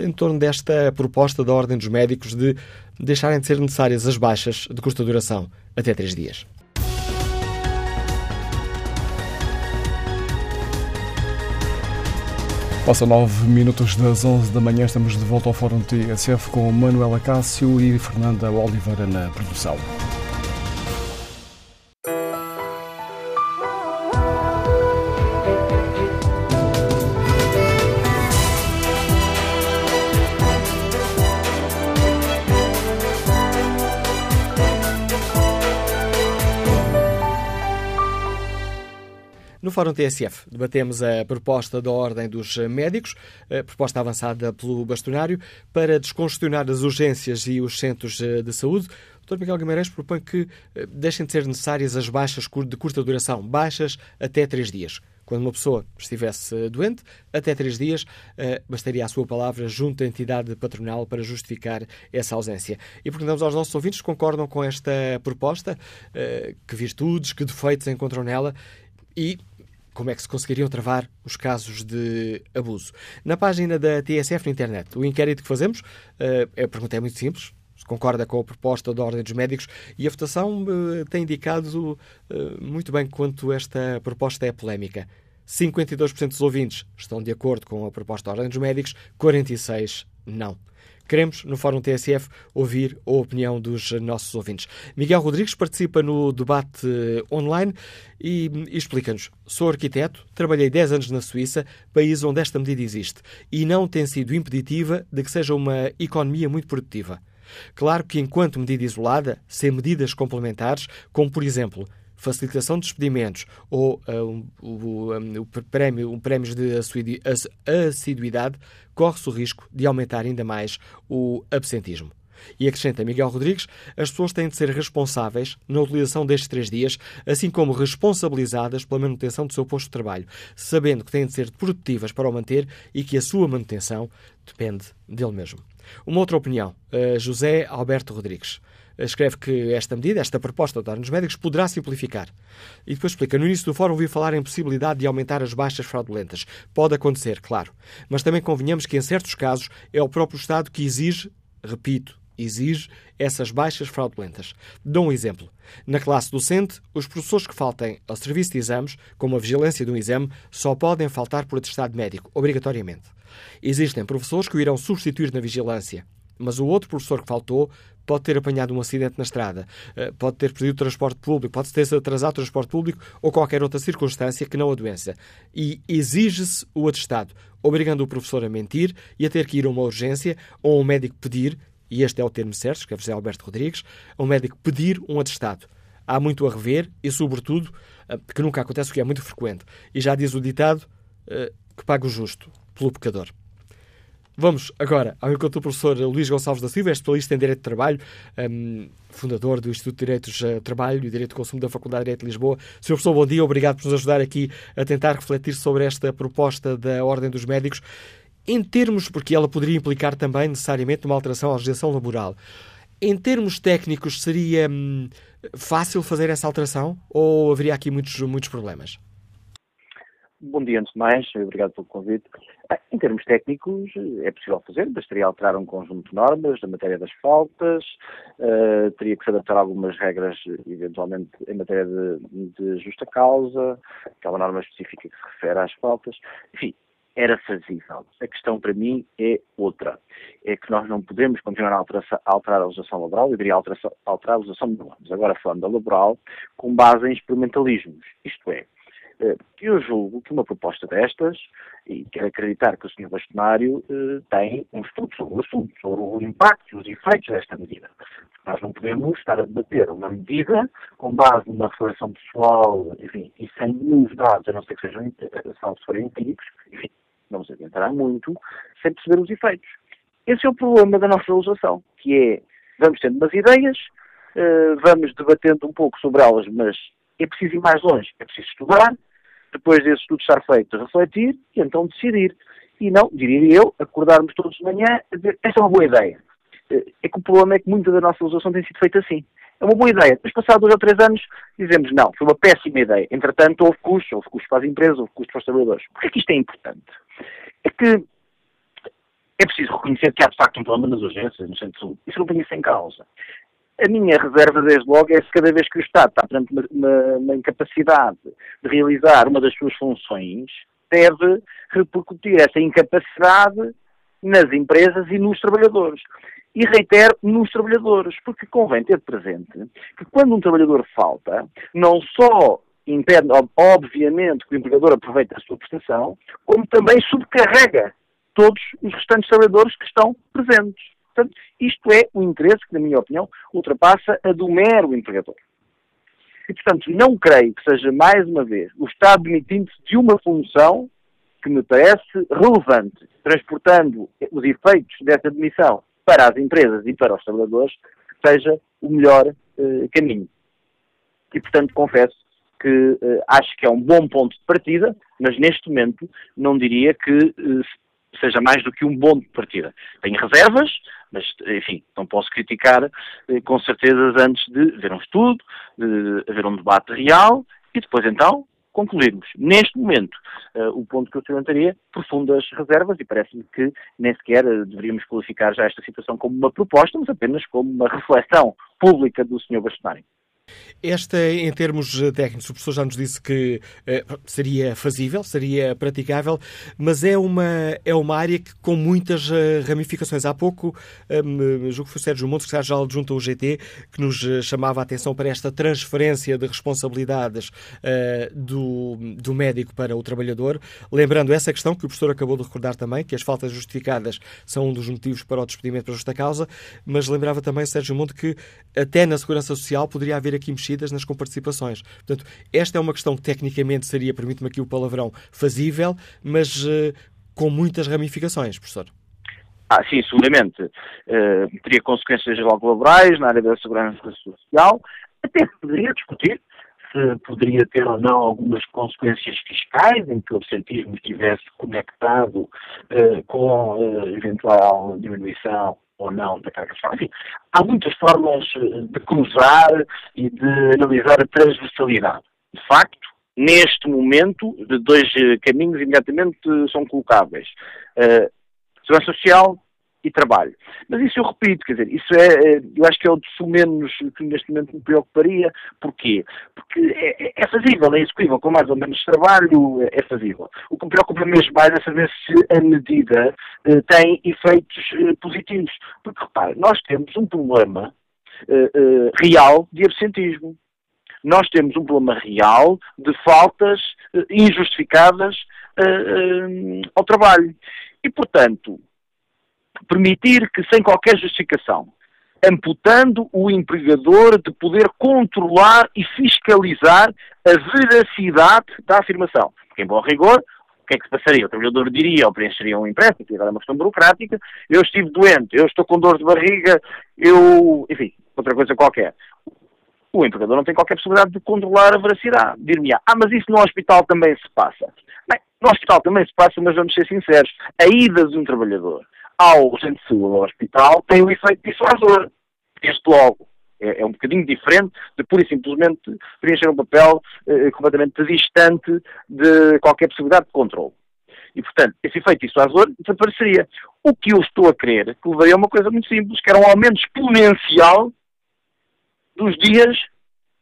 em torno desta proposta da Ordem dos Médicos de deixarem de ser necessárias as baixas de curta duração até três dias. Passa nove minutos das 11 da manhã, estamos de volta ao Fórum TSF com Manuela Cássio e Fernanda Oliveira na produção. Fórum TSF debatemos a proposta da Ordem dos Médicos, proposta avançada pelo bastonário, para descongestionar as urgências e os centros de saúde. Dr. Miguel Guimarães propõe que deixem de ser necessárias as baixas de curta duração, baixas até três dias. Quando uma pessoa estivesse doente, até três dias, bastaria a sua palavra junto à entidade patronal para justificar essa ausência. E perguntamos aos nossos ouvintes se concordam com esta proposta, que virtudes, que defeitos encontram nela e como é que se conseguiriam travar os casos de abuso. Na página da TSF na internet, o inquérito que fazemos, a pergunta é muito simples, se concorda com a proposta da Ordem dos Médicos e a votação tem indicado muito bem quanto esta proposta é polémica. 52% dos ouvintes estão de acordo com a proposta da Ordem dos Médicos, 46% não. Queremos, no Fórum TSF, ouvir a opinião dos nossos ouvintes. Miguel Rodrigues participa no debate online e, e explica-nos. Sou arquiteto, trabalhei 10 anos na Suíça, país onde esta medida existe, e não tem sido impeditiva de que seja uma economia muito produtiva. Claro que, enquanto medida isolada, sem medidas complementares, como, por exemplo, facilitação de despedimentos ou uh, um, um, um, prémio, um prémio de assiduidade, corre-se o risco de aumentar ainda mais o absentismo. E acrescenta Miguel Rodrigues, as pessoas têm de ser responsáveis na utilização destes três dias, assim como responsabilizadas pela manutenção do seu posto de trabalho, sabendo que têm de ser produtivas para o manter e que a sua manutenção depende dele mesmo. Uma outra opinião, uh, José Alberto Rodrigues escreve que esta medida, esta proposta da Ordem dos Médicos, poderá simplificar. E depois explica: no início do fórum ouvi falar em possibilidade de aumentar as baixas fraudulentas. Pode acontecer, claro. Mas também convenhamos que, em certos casos, é o próprio Estado que exige, repito, exige essas baixas fraudulentas. Dou um exemplo. Na classe docente, os professores que faltem ao serviço de exames, como a vigilância de um exame, só podem faltar por atestado médico, obrigatoriamente. Existem professores que o irão substituir na vigilância, mas o outro professor que faltou pode ter apanhado um acidente na estrada, pode ter perdido o transporte público, pode ter atrasado o transporte público ou qualquer outra circunstância que não a doença. E exige-se o atestado, obrigando o professor a mentir e a ter que ir a uma urgência ou a um médico pedir, e este é o termo certo, escreve José Alberto Rodrigues, a um médico pedir um atestado. Há muito a rever e, sobretudo, que nunca acontece, o que é muito frequente. E já diz o ditado que paga o justo pelo pecador. Vamos agora ao encontro do professor Luís Gonçalves da Silva, é especialista em Direito de Trabalho, um, fundador do Instituto de Direitos de Trabalho e Direito de Consumo da Faculdade de Direito de Lisboa. Sr. Professor, bom dia, obrigado por nos ajudar aqui a tentar refletir sobre esta proposta da Ordem dos Médicos, em termos, porque ela poderia implicar também necessariamente uma alteração à legislação laboral. Em termos técnicos, seria hum, fácil fazer essa alteração ou haveria aqui muitos, muitos problemas? Bom dia, antes de mais, obrigado pelo convite. Em termos técnicos, é possível fazer, bastaria alterar um conjunto de normas da matéria das faltas, uh, teria que se adaptar algumas regras, eventualmente, em matéria de, de, justa causa, aquela norma específica que se refere às faltas. Enfim, era fazível. A questão para mim é outra. É que nós não podemos continuar a, alterar a, a legislação laboral, eu diria alterar, alterar a legislação de normas, agora falando da laboral, com base em experimentalismos. Isto é, eu julgo que uma proposta destas, e quero acreditar que o Sr. Bastonário eh, tem um estudo sobre o assunto, sobre o impacto e os efeitos desta medida. Nós não podemos estar a debater uma medida com base numa reflexão pessoal, enfim, e sem nenhum dados, a não ser que sejam se forem empíricos, enfim, não se adiantará muito, sem perceber os efeitos. Esse é o problema da nossa legislação, que é, vamos tendo umas ideias, eh, vamos debatendo um pouco sobre elas, mas é preciso ir mais longe, é preciso estudar, depois desse estudo estar feito, refletir e então decidir. E não, diria eu, acordarmos todos de manhã a dizer, esta é uma boa ideia. É que o problema é que muita da nossa legislação tem sido feita assim. É uma boa ideia. Depois, passados dois ou três anos, dizemos, não, foi uma péssima ideia. Entretanto, houve custos, houve custos para as empresas, houve custos para os trabalhadores. Por que é que isto é importante? É que é preciso reconhecer que há, de facto, um problema nas urgências, no centro de saúde. Isso não tem isso em causa. A minha reserva, desde logo, é se cada vez que o Estado está perante uma, uma, uma incapacidade de realizar uma das suas funções, deve repercutir essa incapacidade nas empresas e nos trabalhadores. E reitero, nos trabalhadores, porque convém ter presente que quando um trabalhador falta, não só impede, obviamente, que o empregador aproveite a sua prestação, como também subcarrega todos os restantes trabalhadores que estão presentes. Portanto, isto é um interesse que, na minha opinião, ultrapassa a do mero empregador. E, portanto, não creio que seja, mais uma vez, o Estado demitindo-se de uma função que me parece relevante, transportando os efeitos dessa demissão para as empresas e para os trabalhadores, seja o melhor eh, caminho. E, portanto, confesso que eh, acho que é um bom ponto de partida, mas neste momento não diria que eh, seja mais do que um bom de partida. Tenho reservas, mas, enfim, não posso criticar eh, com certeza antes de ver um estudo, de haver um debate real e depois então concluirmos. Neste momento, uh, o ponto que eu salientaria, profundas reservas, e parece-me que nem sequer uh, deveríamos qualificar já esta situação como uma proposta, mas apenas como uma reflexão pública do Sr. Bastonário. Esta, em termos eh, técnicos, o professor já nos disse que eh, seria fazível, seria praticável, mas é uma, é uma área que, com muitas eh, ramificações. Há pouco, um, julgo que foi o Sérgio Montes, já junto ao GT, que nos chamava a atenção para esta transferência de responsabilidades do, do médico para o trabalhador. Lembrando essa questão que o professor acabou de recordar também, que as faltas justificadas são um dos motivos para o despedimento para justa causa, mas lembrava também, Sérgio Monte, que até na Segurança Social poderia haver aqui mexidas nas comparticipações. Portanto, esta é uma questão que tecnicamente seria, permite-me aqui o palavrão, fazível, mas uh, com muitas ramificações, professor. Ah, sim, seguramente. Uh, teria consequências laborais na área da segurança social. Até poderia discutir se poderia ter ou não algumas consequências fiscais, em que o absentismo estivesse conectado uh, com uh, eventual diminuição ou não da carga fiscal. Enfim, há muitas formas eh, de cruzar e de analisar a transversalidade. De facto, neste momento, dois eh, caminhos imediatamente são colocáveis. Uh, segurança social e trabalho. Mas isso eu repito, quer dizer, isso é, eu acho que é o de menos que neste momento me preocuparia. Porquê? Porque é, é, é fazível, é execuível, com mais ou menos trabalho é, é fazível. O que me preocupa mesmo mais é saber se a medida eh, tem efeitos eh, positivos. Porque, repare, nós temos um problema eh, eh real de absentismo. Nós temos um problema real de faltas eh, injustificadas eh, ao trabalho. E, portanto, permitir que, sem qualquer justificação, amputando o empregador de poder controlar e fiscalizar a veracidade da afirmação. Porque, em bom rigor, que é que se passaria? O trabalhador diria ou preencheria um empréstimo, que agora é uma questão burocrática, eu estive doente, eu estou com dor de barriga, eu, enfim, outra coisa qualquer. O empregador não tem qualquer possibilidade de controlar a veracidade. Dir-me, ah, mas isso no hospital também se passa. Bem, no hospital também se passa, mas vamos ser sinceros, a ida de um trabalhador ao centro de saúde, ao hospital, tem o efeito dissuasor. Este logo. É, é, um bocadinho diferente de pura e simplesmente preencher um papel eh, completamente distante de qualquer possibilidade de controle. E, portanto, esse efeito dissuasor desapareceria. O que eu estou a querer que levaria a uma coisa muito simples, que era um aumento exponencial dos dias,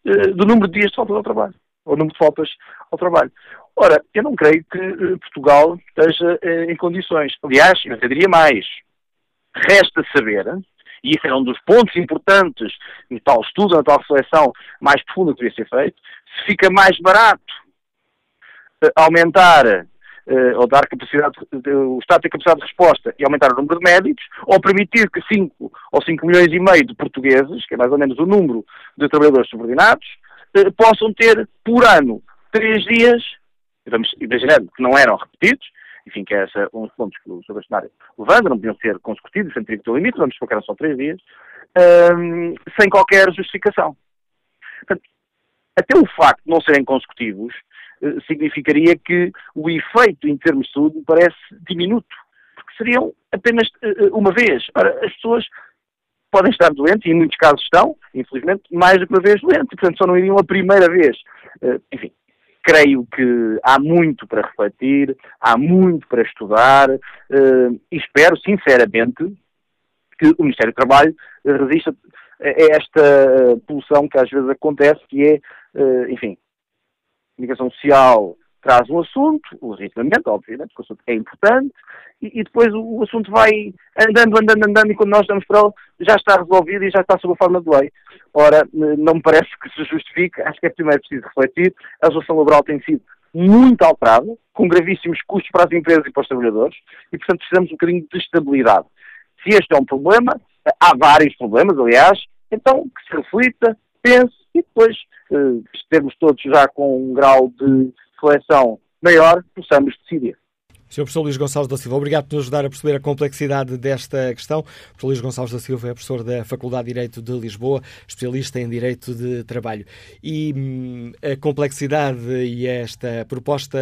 eh, do número de dias de falta ao trabalho, ou número de faltas ao trabalho. Ora, eu não creio que eh, Portugal esteja eh, em condições. Aliás, eu até diria mais. Resta saber e isso era um dos pontos importantes no tal estudo, na tal reflexão mais profunda que devia ser feito, se fica mais barato uh, aumentar ou dar capacidade, o Estado ter capacidade de resposta e aumentar o número de médicos, ou permitir que 5 ou 5 milhões e meio de portugueses, que é mais ou menos o número de trabalhadores subordinados, possam ter por ano três dias, vamos imaginando que não eram repetidos, enfim, que é essa, um dos pontos que o Sr. Bastonário levanta, não podiam ser consecutivos, sem que ter limite, vamos supor que eram só três dias, um, sem qualquer justificação. Portanto, até o facto de não serem consecutivos uh, significaria que o efeito em termos de saúde me parece diminuto, porque seriam apenas uh, uma vez. Ora, as pessoas podem estar doentes, e em muitos casos estão, infelizmente, mais do que uma vez doentes, portanto só não iriam a primeira vez. Uh, enfim, creio que há muito para refletir, há muito para estudar uh, e espero, sinceramente, que o Ministério do Trabalho resista a esta poluição que às vezes acontece, que é, enfim, comunicação social traz um assunto, legitimamente, obviamente, porque o assunto é importante, e, e depois o, o, assunto vai andando, andando, andando, e quando nós damos para ele, já está resolvido e já está sob a forma de lei. Ora, não me parece que se justifique, acho que é primeiro preciso refletir, a legislação laboral tem sido muito alterada, com gravíssimos custos para as empresas e para os trabalhadores, e portanto precisamos um bocadinho de estabilidade. Se este é um problema, há vários problemas, aliás, então que se reflita, pense e depois, eh, termos todos já com um grau de reflexão maior, possamos decidir. Sr. Professor Luís Gonçalves da Silva, obrigado por nos ajudar a perceber a complexidade desta questão. O professor Luís Gonçalves da Silva é professor da Faculdade de Direito de Lisboa, especialista em Direito de Trabalho. E hum, a complexidade e esta proposta,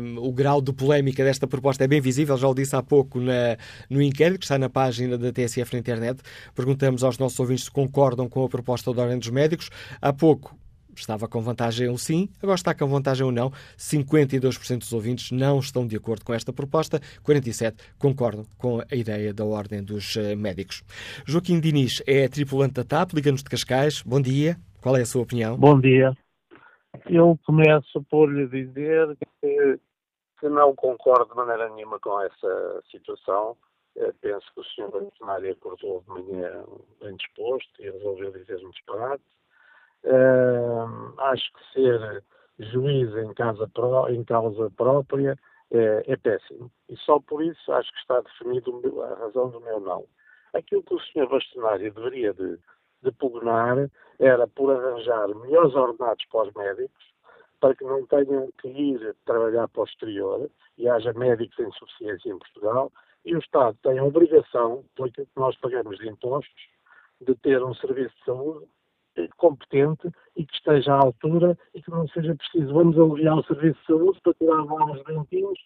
hum, o grau de polémica desta proposta é bem visível, já o disse há pouco na, no inquérito que está na página da TSF na internet. Perguntamos aos nossos ouvintes se concordam com a proposta da Ordem dos Médicos. Há pouco, Estava com vantagem um sim, agora está com vantagem um não. 52% dos ouvintes não estão de acordo com esta proposta, 47% concordam com a ideia da Ordem dos eh, Médicos. Joaquim Diniz é tripulante da TAP, liga-nos de Cascais. Bom dia. Qual é a sua opinião? Bom dia. Eu começo por lhe dizer que, que não concordo de maneira nenhuma com essa situação. Eu penso que o senhor Bastonário acordou de manhã bem disposto e resolveu dizer um disparate acho que ser juiz em, casa pró, em causa própria é, é, péssimo. E só por isso acho que está definido a razão do meu não. Aquilo que o Sr. Bastonário deveria de, de pugnar era por arranjar melhores ordenados para os médicos, para que não tenham que ir trabalhar para o exterior e haja médicos em suficiência em Portugal, e o Estado tem a obrigação, porque nós pagamos de impostos, de ter um serviço de saúde competente e que esteja à altura e que não seja preciso vamos aliviar o serviço de saúde para tirar os dentinhos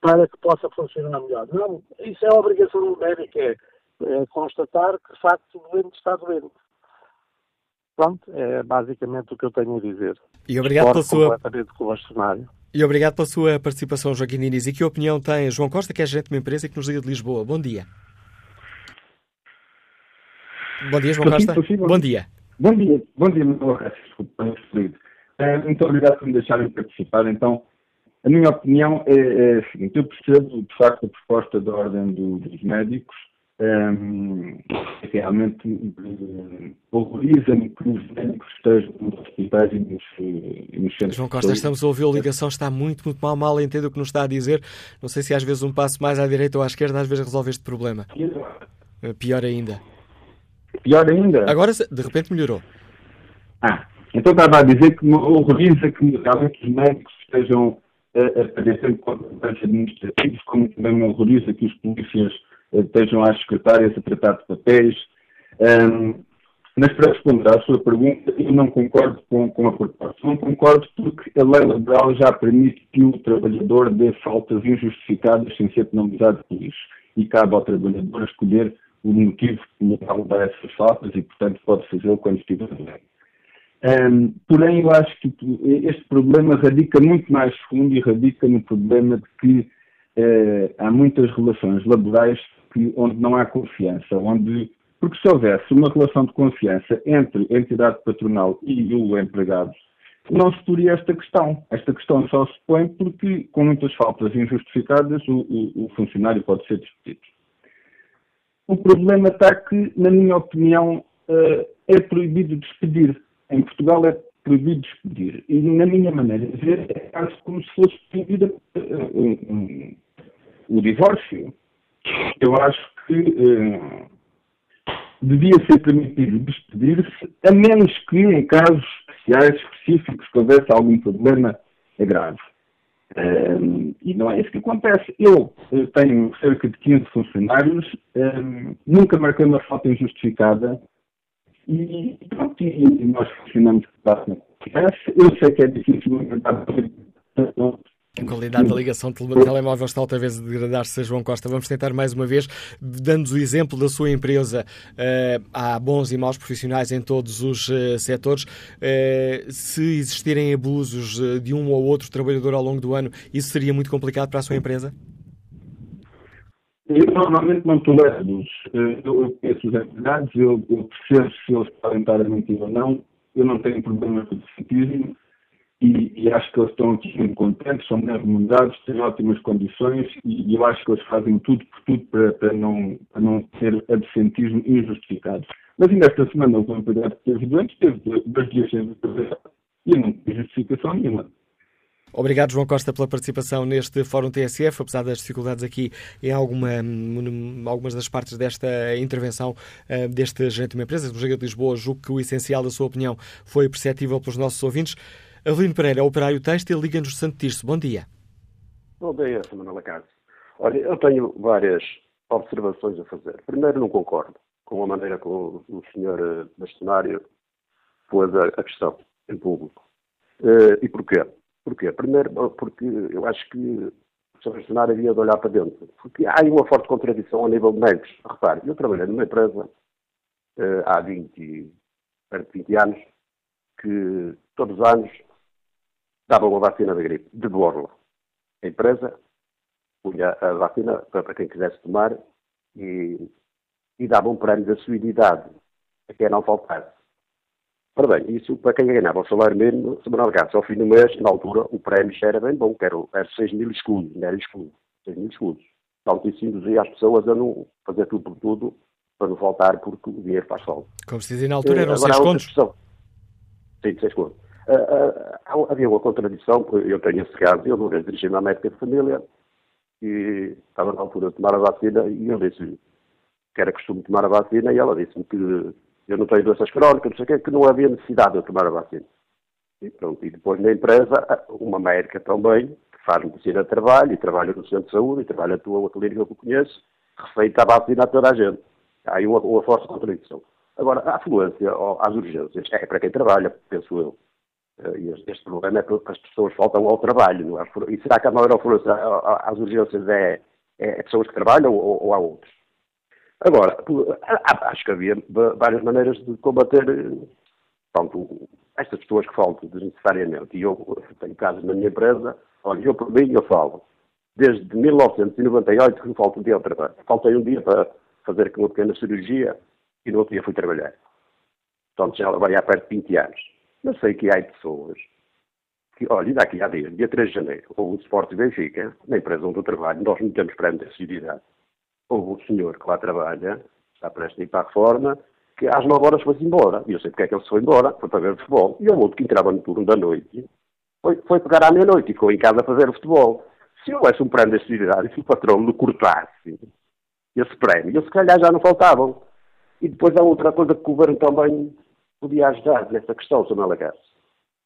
para que possa funcionar melhor. Não, isso é a obrigação do médico, é, é constatar que de facto o doente está doente. Pronto, é basicamente o que eu tenho a dizer. E obrigado pela sua... completamente com o cenário. E obrigado pela sua participação, Joaquim Diniz. E que opinião tem João Costa, que é gerente de uma empresa e que nos liga de Lisboa? Bom dia. Bom dia, João Costa. Bom dia. Bom dia, bom dia, meu desculpa, uh, Muito obrigado por me deixarem participar. Então, a minha opinião é, é a seguinte: eu percebo, de facto, a proposta da Ordem do, dos Médicos. Um, ehm, realmente valoriza-me que os médicos estejam nos hospitais e nos, e nos centros. João Costa, estamos a ouvir a ligação, está muito, muito mal, mal entendo o que nos está a dizer. Não sei se às vezes um passo mais à direita ou à esquerda às vezes resolve este problema. Pior ainda. Pior ainda? Agora, de repente, melhorou. Ah, então estava a dizer que horroriza que realmente os médicos estejam uh, aparecendo contratantes administrativos, como também me horroriza que os polícias estejam às secretárias a tratar de papéis. Um, mas para responder à sua pergunta, eu não concordo com, com a proposta. Não concordo porque a lei laboral já permite que o trabalhador dê faltas injustificadas sem ser penalizado por isso. E cabe ao trabalhador escolher o motivo pelo qual dá essas faltas e, portanto, pode fazê-lo quando estiver bem. Um, porém, eu acho que este problema radica muito mais fundo e radica no problema de que uh, há muitas relações laborais que, onde não há confiança, onde porque se houvesse uma relação de confiança entre a entidade patronal e o empregado, não se poria esta questão. Esta questão só se põe porque, com muitas faltas injustificadas, o, o, o funcionário pode ser despedido. O problema está que, na minha opinião, uh, é proibido despedir. Em Portugal é proibido despedir. E, na minha maneira de ver, é quase como se fosse proibido um, o divórcio. Eu acho que. Uh, devia ser permitido despedir-se, a menos que, em casos especiais, específicos, que houvesse algum problema grave. Um, e não é isso que acontece. Eu, eu tenho cerca de 15 funcionários, um, nunca marquei uma falta injustificada. E, pronto, e, nós funcionamos com Eu sei que é difícil, a qualidade da ligação telemóvel está outra vez a degradar-se, João Costa. Vamos tentar mais uma vez, dando-nos o exemplo da sua empresa. Uh, há bons e maus profissionais em todos os uh, setores. Uh, se existirem abusos de um ou outro trabalhador ao longo do ano, isso seria muito complicado para a sua empresa? Eu normalmente não tolero abusos. Eu conheço os empregados, eu, eu percebo se eles podem estar a mentir ou não. Eu não tenho problema com o cientismo e, e, acho que eles estão aqui muito contentes, são bem remunerados, têm ótimas condições e, e, eu acho que eles fazem tudo por tudo para, para, não, para não ter absentismo injustificado. Mas ainda esta semana o empregado que teve doente, teve dois dias sem e não tem justificação nenhuma. Obrigado, João Costa, pela participação neste Fórum TSF, apesar das dificuldades aqui em alguma, algumas das partes desta intervenção uh, deste gerente de uma empresa, do Liga de Lisboa. Julgo que o essencial da sua opinião foi perceptível pelos nossos ouvintes. Avelino Pereira, operário têxtil, Liga-nos Santo Tirso. Bom dia. Bom dia, Semana Lacarde. Olha, eu tenho várias observações a fazer. Primeiro, não concordo com a maneira como o senhor eh, bastonário pôs a, questão em público. Uh, e porquê? Porquê? Primeiro, porque eu acho que o senhor bastonário havia de olhar para dentro. Porque há uma forte contradição a nível de médicos. Repare, eu trabalhei numa empresa uh, há 20, perto de 20 anos que todos os anos davam a vacina da gripe, de borla. A empresa punha a vacina para quem quisesse tomar e, e dava um prémio de assiduidade a quem não faltasse. Ora bem, isso para quem ganhava o salário mínimo semanal gasto. Ao fim do mês, na altura, o prémio já era bem bom, que era, era 6 mil escudos, não era escudo, 6 mil escudos. Então, isso induzia as pessoas a não fazer tudo por tudo, para não faltar, porque o dinheiro faz sol. Como se dizia na altura, eram 6 contos? Sim, 6 contos. Uh, havia uma contradição, eu tenho esse caso, eu uma vez dirigi-me à médica de família e estava na altura de tomar a vacina e eu disse que era costume tomar a vacina e ela disse-me que eu não tenho doenças crónicas, não sei o quê, que não havia necessidade de eu tomar a vacina. E pronto, e depois na empresa, uma médica também, que faz medicina de trabalho e trabalha no centro de saúde e trabalha na tua clínica que eu conheço, receita a vacina a toda a gente. Há aí uma, uma forte contradição. Agora, a afluência às urgências é para quem trabalha, penso eu. Eh, este problema é porque as pessoas faltam ao trabalho. Não é? E será que a maior afluência às urgências é, é, pessoas que trabalham ou, ou há outros? Agora, acho que havia várias maneiras de combater pronto, estas pessoas que faltam desnecessariamente. E eu tenho casos na minha empresa, olha, eu por mim eu falo, desde 1998 que me falta um dia ao trabalho. Faltei um dia para fazer uma pequena cirurgia e no outro dia fui trabalhar. Portanto, já vai há perto de 20 anos. Eu sei que há pessoas que, olha, daqui a dias, dia 3 de janeiro, houve o Sport Benfica, na empresa onde eu trabalho, nós não temos prémio de assiduidade. Houve o senhor que lá trabalha, está prestes a ir para a reforma, que às 9 horas foi-se embora. E eu sei porque é que ele se foi embora, foi para ver futebol. E o outro que entrava no turno da noite, foi, foi pegar à meia-noite e ficou em casa a fazer futebol. Se houvesse um prémio de assiduidade e se o patrão lhe cortasse esse prémio, eu se calhar já não faltavam. E depois há outra coisa que o governo também podia ajudar nessa questão, Sr. Malagasy.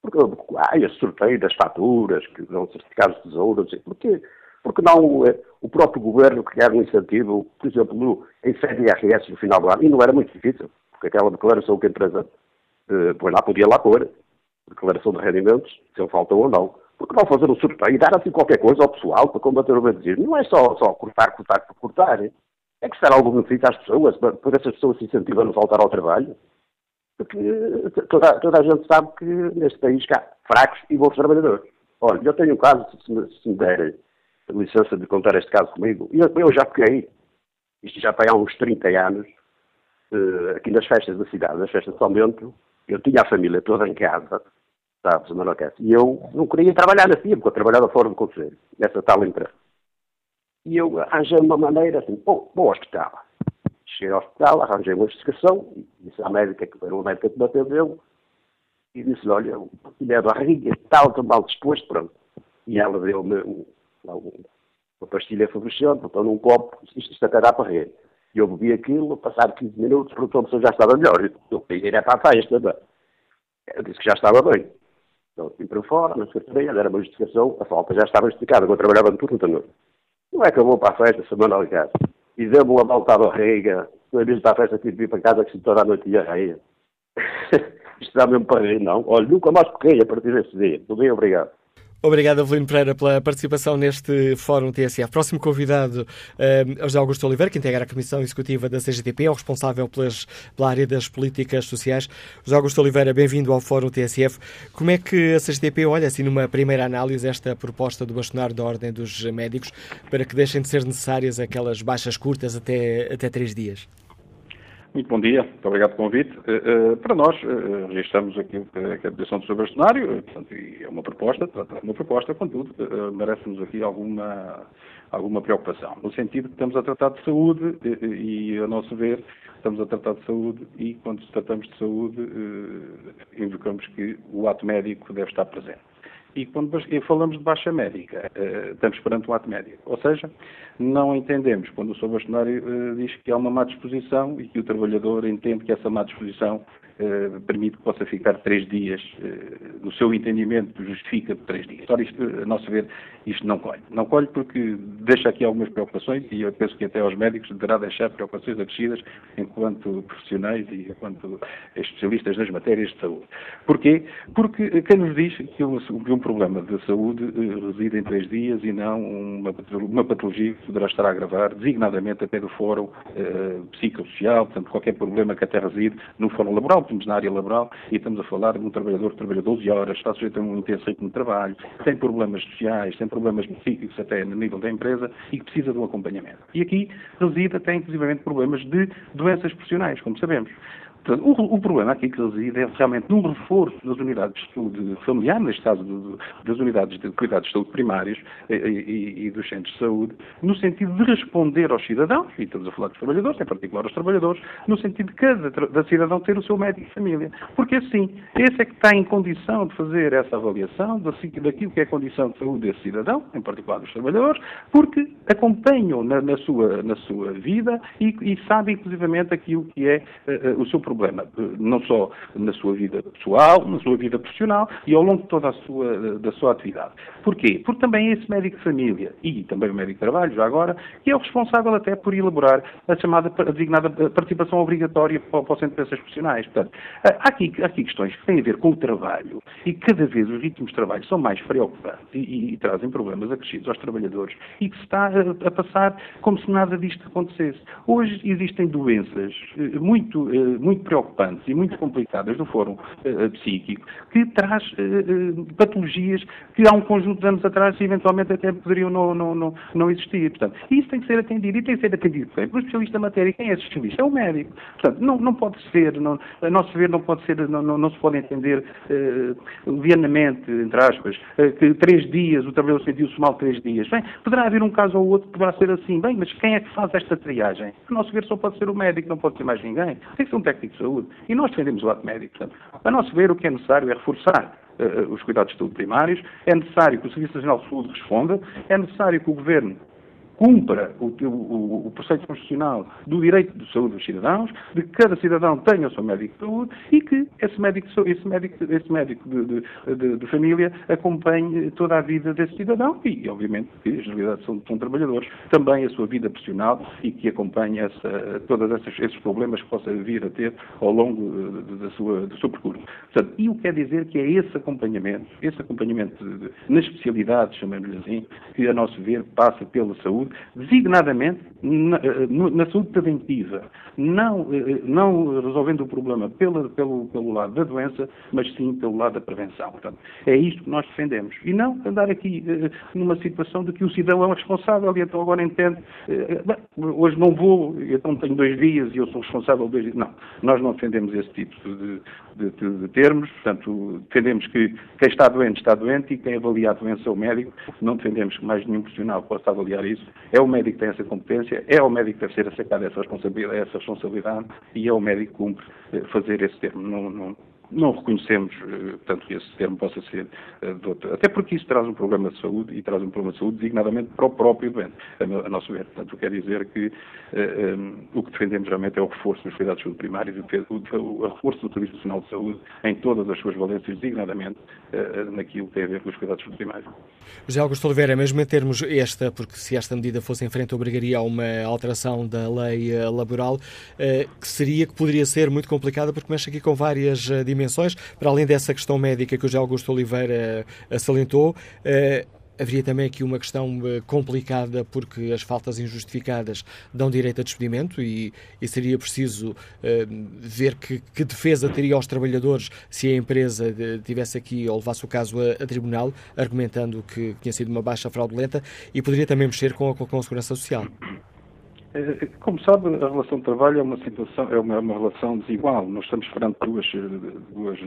Porque há esse sorteio das faturas, que dão certificados de tesouro, porque, porque não eh, o próprio governo criar um incentivo, por exemplo, no, em sede IRS no final do ano, e não era muito difícil, porque aquela declaração que a empresa eh, põe lá, podia lá pôr, declaração de rendimentos, se ele falta ou não. Porque não fazer um sorteio e dar assim qualquer coisa ao pessoal para combater o banditismo? Não é só, só cortar, cortar cortar. É que será algum benefício às pessoas, para, essas pessoas se incentivam a voltar ao trabalho. Porque toda, toda, a gente sabe que neste país há fracos e bons trabalhadores. Olha, eu tenho um caso, se me, se me der licença de contar este caso comigo, eu, eu já peguei, isto já foi há uns 30 anos, uh, aqui nas festas da cidade, nas festas de São Bento, eu tinha a família toda em casa, sabes, Manoquete, e eu não queria trabalhar na FIA, porque eu trabalhava fora do conselho, nessa tal empresa. E eu arranjei uma maneira assim, bom, ao hospital. Cheguei ao hospital, arranjei uma investigação, e disse à médica, que era uma médica que me atendeu, e disse-lhe, olha, tinha a barriga e tal, estou mal disposto, pronto. E ela deu-me um, uma pastilha favorecente, botou num copo, isto, até dá para. E eu bebi aquilo, passado 15 minutos, perguntou-me se eu já estava melhor. Eu ir para a festa, eu disse que já estava bem. Então, vim para fora, na secretaria, era uma justificação, a falta já estava esticada, eu trabalhava no da noite. Não é que eu vou para a festa, semana casa. E deu-me uma volta à barriga, não é para a festa, tive de vir para casa, que se toda a noite ia reia. [laughs] Isto dá mesmo para rir, não? Olha, nunca mais peguei a partir desse dia. Tudo bem, obrigado. Obrigado, Avelino Pereira, pela participação neste Fórum TSF. Próximo convidado é José Augusto Oliveira, que integra a Comissão Executiva da CGTP, é o responsável pelas, pela área das políticas sociais. José Augusto Oliveira, bem-vindo ao Fórum TSF. Como é que a CGTP olha, assim, numa primeira análise, esta proposta do bastonário da Ordem dos Médicos para que deixem de ser necessárias aquelas baixas curtas até, até três dias? Muito bom dia, muito obrigado pelo convite. Uh, uh, para nós, uh, registramos aqui a posição do Sr. Bastonário, portanto, é uma proposta, é uma proposta, contudo, merece-nos aqui alguma, alguma preocupação, no sentido que estamos a tratar de saúde e, a nosso ver, estamos a tratar de saúde e, quando tratamos de saúde, invocamos que o ato médico deve estar presente. E quando falamos de baixa médica, uh, estamos perante um ato médico. Ou seja, não entendemos quando o Sr. Bastonário uh, diz que há uma má disposição e que o trabalhador entende que essa má disposição uh, permite que possa ficar três dias, uh, no seu entendimento, justifica três dias. Ora, isto, a nosso ver, isto não colhe. Não colhe porque deixa aqui algumas preocupações e eu penso que até aos médicos deverá deixar preocupações acrescidas enquanto profissionais e enquanto especialistas nas matérias de saúde. Porquê? Porque quem nos diz que um problema de saúde reside em três dias e não uma patologia que poderá estar a agravar, designadamente até do fórum psicossocial, portanto, qualquer problema que até reside no fórum laboral, estamos na área laboral e estamos a falar de um trabalhador que trabalha 12 horas, está sujeito a um intenso ritmo de trabalho, tem problemas sociais, tem problemas psíquicos até no nível da empresa e que precisa de um acompanhamento. E aqui reside até inclusivamente problemas de doenças profissionais, como sabemos. Portanto, o, o, problema aqui que reside é realmente num reforço das unidades de saúde familiar, neste caso de, das unidades de cuidados de saúde primários e, e, e, dos centros de saúde, no sentido de responder aos cidadãos, e estamos a falar dos trabalhadores, em particular aos trabalhadores, no sentido de cada da cidadão ter o seu médico de família. Porque assim, esse é que está em condição de fazer essa avaliação daquilo que é a condição de saúde desse cidadão, em particular dos trabalhadores, porque acompanham na, na sua, na sua vida e, e sabem, inclusivamente, aquilo que é uh, uh, o seu problema problema, não só na sua vida pessoal, na sua vida profissional e ao longo de toda a sua, da sua atividade. Porquê? Porque também é esse médico de família e também o médico de trabalho, já agora, que é o responsável até por elaborar a chamada a designada participação obrigatória para, o Centro de Pensas Profissionais. Portanto, há aqui, há aqui questões que têm a ver com o trabalho e cada vez os ritmos de trabalho são mais preocupantes e, e, e trazem problemas acrescidos aos trabalhadores e que se está a, a, passar como se nada disto acontecesse. Hoje existem doenças eh, muito, eh, muito preocupantes e muito complicadas do fórum uh, psíquico, que traz uh, patologias que há um conjunto de anos atrás eventualmente até poderiam não, não, não, não existir. Portanto, isso tem que ser atendido e tem que ser atendido bem pelo especialista da matéria. Quem é especialista? É o médico. Portanto, não, não pode ser, não, a nosso ver, não pode ser, não, não, não se pode entender uh, levianamente, entre aspas, uh, que três dias, o trabalhador sentiu-se mal três dias. Bem, poderá haver um caso ou outro que poderá ser assim. Bem, mas quem é que faz esta triagem? A nosso ver, só pode ser o médico, não pode ser mais ninguém. Tem que ser um técnico saúde. E nós defendemos o ato médico. Portanto, a nosso ver, o que é necessário é reforçar uh, os cuidados de saúde primários, é necessário que o Serviço Nacional de Saúde responda, é necessário que o Governo cumpra o, o, o, preceito constitucional do direito de saúde dos cidadãos, de que cada cidadão tenha o seu médico de saúde e que esse médico, esse médico, esse médico de, de, de, de família acompanhe toda a vida desse cidadão e, obviamente, que as realidades são, são trabalhadores, também a sua vida profissional e que acompanhe essa, todos esses problemas que possa vir a ter ao longo da sua, do seu percurso. Portanto, e o que quer dizer que é esse acompanhamento, esse acompanhamento na especialidade, chamemos-lhe assim, que a nosso ver passa pela saúde, designadamente na, eh, na saúde preventiva, não, eh, não resolvendo o problema pela, pelo, pelo lado da doença, mas sim pelo lado da prevenção. Portanto, é isto que nós defendemos. E não andar aqui eh, numa situação de que o cidadão é responsável e então agora entende, hoje não vou, então tenho dois dias e eu sou responsável dois dias. Não, nós não defendemos esse tipo de, de, de, de termos, portanto, defendemos que quem está doente está doente e quem avalia a doença é o médico, não defendemos que mais nenhum profissional possa avaliar isso, é o médico que tem essa competência, é o médico que deve ser aceitar essa responsabilidade, essa responsabilidade e é o médico que cumpre eh, fazer esse termo. Não, não, não reconhecemos, eh, tanto que esse termo possa ser eh, de outra. Até porque isso traz um problema de saúde e traz um problema de saúde designadamente para o próprio doente, a nosso ver. Portanto, quer dizer que um, o que defendemos realmente é o reforço dos cuidados de saúde primários, o, o, o reforço do Serviço Nacional de Saúde em todas as suas valências, designadamente uh, naquilo que tem a ver com os cuidados de saúde primários. José Augusto Oliveira, mesmo em termos esta, porque se esta medida fosse em frente obrigaria a uma alteração da lei laboral, uh, que seria, que poderia ser muito complicada, porque mexe aqui com várias dimensões dimensões, para além dessa questão médica que o José Augusto Oliveira eh, salientou. Uh, Haveria também aqui uma questão uh, complicada porque as faltas injustificadas dão direito a despedimento e, e seria preciso ver que, que, defesa teria aos trabalhadores se a empresa tivesse aqui ou levasse o caso a, a tribunal, argumentando que tinha sido uma baixa fraudulenta e poderia também mexer com a, com a segurança social. Eh, como sabe, a relação de trabalho é uma situação, é uma, uma relação desigual. Nós estamos perante duas, duas,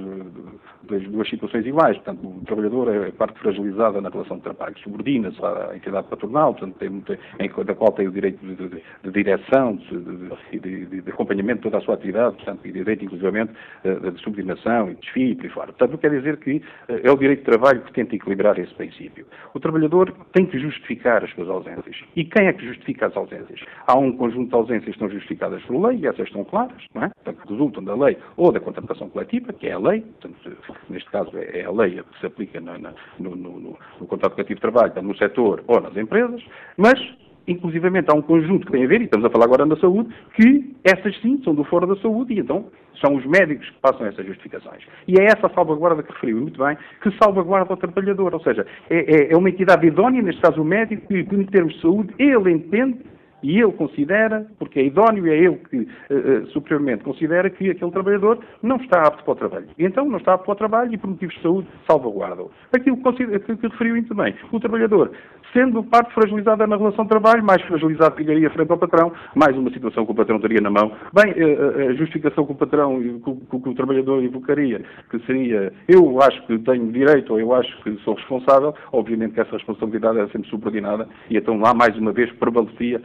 duas, duas, situações iguais. Portanto, o trabalhador é parte fragilizada na relação de trabalho, subordina-se à entidade patronal, portanto, tem, tem, da qual tem o direito de, de, de direção de, de, de, acompanhamento de toda a sua atividade, portanto, e direito, inclusivamente, eh, de subordinação e desfile por aí fora. Portanto, quer dizer que eh, é o direito de trabalho que tenta equilibrar esse princípio. O trabalhador tem que justificar as suas ausências. E quem é que justifica as ausências? Há há um conjunto de ausências que estão justificadas por lei, e essas estão claras, não é? Portanto, resultam da lei ou da contratação coletiva, que é a lei, portanto, neste caso é, é a lei que se aplica no, no, no, no contrato coletivo de trabalho, no setor ou nas empresas, mas inclusivamente há um conjunto que tem a ver, e estamos a falar agora da saúde, que essas sim são do fora da saúde e então são os médicos que passam essas justificações. E é essa salvaguarda que referiu muito bem, que salvaguarda o trabalhador. Ou seja, é, é, é uma entidade idónea, neste caso o médico, que, em termos de saúde, ele entende e ele considera, porque é idóneo, é ele que uh, superiormente considera que aquele trabalhador não está apto para o trabalho. E então não está apto para o trabalho e por motivos de saúde salvaguarda-o. Aquilo que, que, referiu bem. O trabalhador, sendo parte fragilizada na relação de trabalho, mais fragilizado ficaria frente ao patrão, mais uma situação que o patrão teria na mão. Bem, uh, a justificação que o patrão, que, que o trabalhador invocaria, que seria eu acho que tenho direito ou eu acho que sou responsável, obviamente que essa responsabilidade é sempre subordinada e então lá mais uma vez prevalecia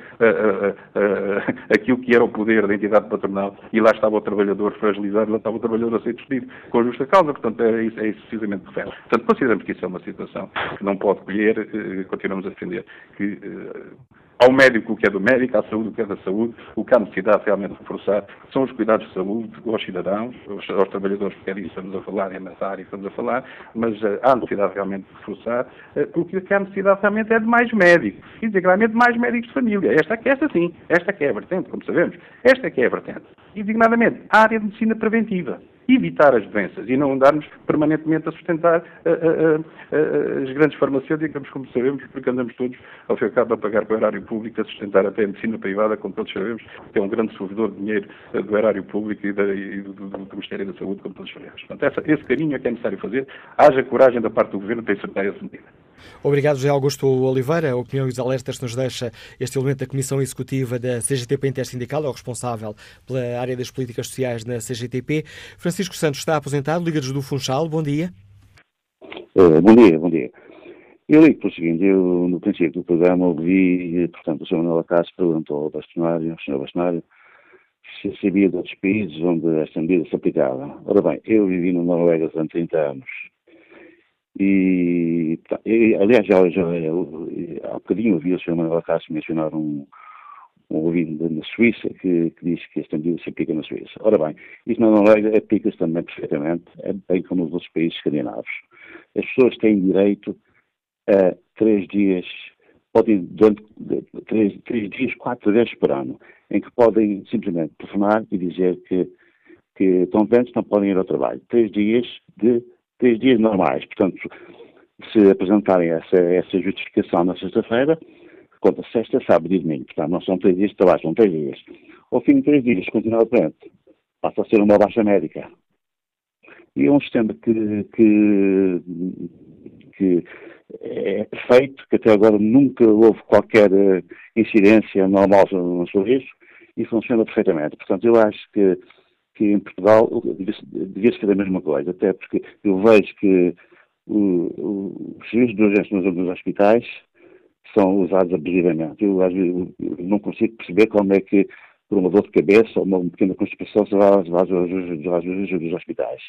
aquilo que era o poder da entidade patronal e lá estava o trabalhador fragilizado, lá estava o trabalhador a ser despedido com justa causa. Portanto, é isso, é isso precisamente que refere. Portanto, consideramos que isso é uma situação que não pode colher, eh, continuamos a defender que eh, ao médico o que é do médico, à saúde o que é da saúde, o que há necessidade realmente de reforçar são os cuidados de saúde aos cidadãos, aos, aos trabalhadores, porque é disso que estamos a falar, é nessa área que estamos a falar, mas uh, há necessidade realmente de reforçar, uh, porque o que há necessidade realmente é de mais médicos, e mais médicos de família. Esta, esta sim, esta que é a vertente, como sabemos, esta que é a vertente. E a área de medicina preventiva evitar as doenças e não andarmos permanentemente a sustentar uh, uh, uh, as grandes farmacêuticas, como sabemos, porque andamos todos, ao fim e ao cabo, a pagar para o erário público, a sustentar até a medicina privada, como todos sabemos, que é um grande servidor de dinheiro do erário público e, do, Ministério da Saúde, como todos sabemos. Portanto, esse carinho é que é necessário fazer. Haja coragem da parte do Governo para acertar essa medida. Obrigado, José Augusto Oliveira. A opinião e os alertas nos deixa este elemento da Comissão Executiva da CGTP Intersindical, é o responsável pela área das políticas sociais na CGTP. Francisco Santos está aposentado, Liga-nos do Funchal. Bom dia. Uh, bom dia, bom dia. Eu ligo pelo seguinte, eu no princípio do programa ouvi, portanto, o Sr. Manuel Acácio perguntou ao bastonário, ao Sr. Bastonário, se sabia de outros países onde esta medida se aplicava. Ora bem, eu vivi na Noruega durante 30 anos E, e aliás, já, já, há bocadinho ouvi o Sr. Manuel Cássio mencionar um, um ouvinte na Suíça que, que diz que este ambiente se aplica na Suíça. Ora bem, isso na Noruega aplica-se também perfeitamente, é bem como nos outros países escandinavos. As pessoas têm direito a três dias, podem, durante três, três dias, quatro vezes por ano, em que podem simplesmente telefonar e dizer que, que estão doentes, não podem ir ao trabalho. Três dias de três dias normais. Portanto, se apresentarem essa, essa justificação na sexta-feira, conta sexta, sábado e domingo. Portanto, não são três dias de trabalho, são três dias. Ao fim de três dias, continua doente. Passa a ser uma baixa médica. E é um sistema que, que, que é perfeito, que até agora nunca houve qualquer eh, incidência normal sobre isso e funciona perfeitamente. Portanto, eu acho que, que em Portugal devia-se fazer a mesma coisa, até porque eu vejo que os serviços de urgência nos, nos hospitais são usados abusivamente. Eu, às não consigo perceber como é que, por uma dor de cabeça ou uma pequena constipação, se vai dos hospitais.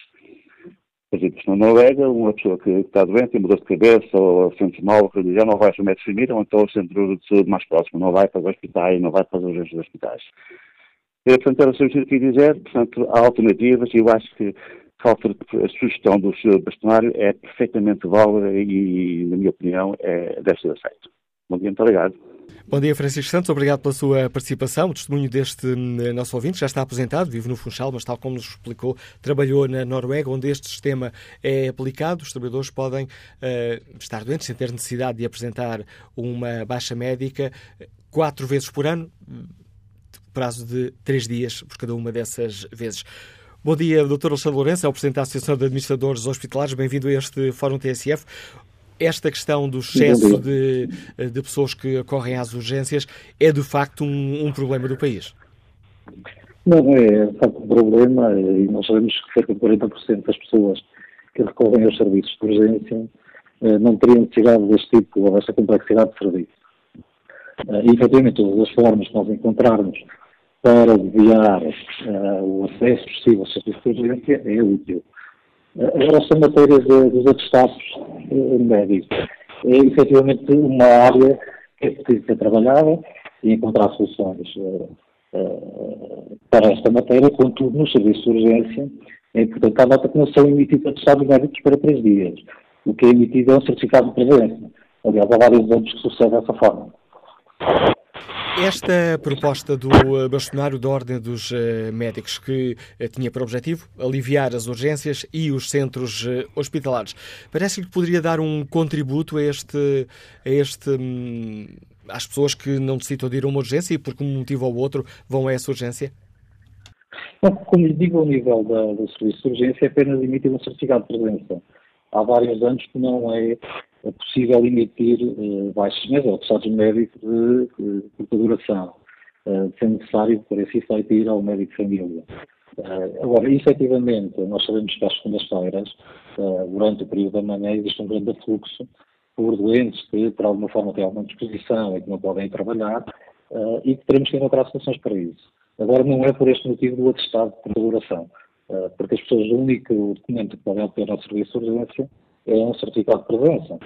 Por exemplo, na Noruega, uma pessoa que está doente, tem uma dor de cabeça ou sente-se mal, já não vai ao médico de família ou então ao centro de saúde mais próximo, não vai para os hospitais, não vai para as urgências dos hospitais. E, portanto, era só isso que eu dizer, portanto, há alternativas e eu acho que a sugestão do Sr. Bastonário é perfeitamente válida e, na minha opinião, é, deve ser aceito. Bom dia, muito obrigado. Bom dia, Francisco Santos. Obrigado pela sua participação. O testemunho deste hum, nosso ouvinte já está aposentado, vive no Funchal, mas tal como nos explicou, trabalhou na Noruega, onde este sistema é aplicado. Os trabalhadores podem uh, estar doentes sem ter necessidade de apresentar uma baixa médica quatro vezes por ano, prazo de três dias por cada uma dessas vezes. Bom dia, Dr. Alexandre Lourenço, é o Presidente da Associação de Administradores Hospitalares. Bem-vindo a este Fórum TSF esta questão do excesso de, de, pessoas que correm às urgências é de facto um, um problema do país? Não, é de facto um problema e nós sabemos que cerca de 40% das pessoas que recorrem aos serviços de urgência eh, não teriam necessidade deste tipo ou desta complexidade de serviço. Eh, e, efetivamente, todas as formas que nós encontrarmos para desviar uh, o acesso possível aos serviços de urgência é útil. Agora, esta matéria de, dos atestados eh, médicos é efetivamente uma área que é preciso ser trabalhada e encontrar soluções uh, uh, para esta matéria, contudo, no serviço de urgência é importante a data que não são emitidos atestados médicos para três dias. O que é emitido é um certificado de presença. Aliás, há vários anos que sucede dessa forma. Esta proposta do eh, bastonário da Ordem dos eh, Médicos, que eh, tinha por objetivo aliviar as urgências e os centros hospitalares, parece-lhe que poderia dar um contributo a este, a este hum, às pessoas que não necessitam de ir a uma urgência e por um motivo ou outro vão a essa urgência? Bom, como lhe digo, ao nível da, do serviço de urgência é apenas emitir um certificado de presença. Há vários anos que não é é possível emitir uh, baixos meses ou estados médicos de, curta duração, uh, sendo necessário, por esse efeito, ir ao médico de família. Uh, agora, efetivamente, nós sabemos que às segundas-feiras, uh, durante o período da manhã, existe um grande fluxo por doentes que, por alguma forma, têm alguma disposição e que não podem ir trabalhar uh, e que teremos que encontrar soluções para isso. Agora, não é por este motivo do atestado de duração, porque as pessoas, o único documento que podem obter ao serviço de urgência é um certificado de presença.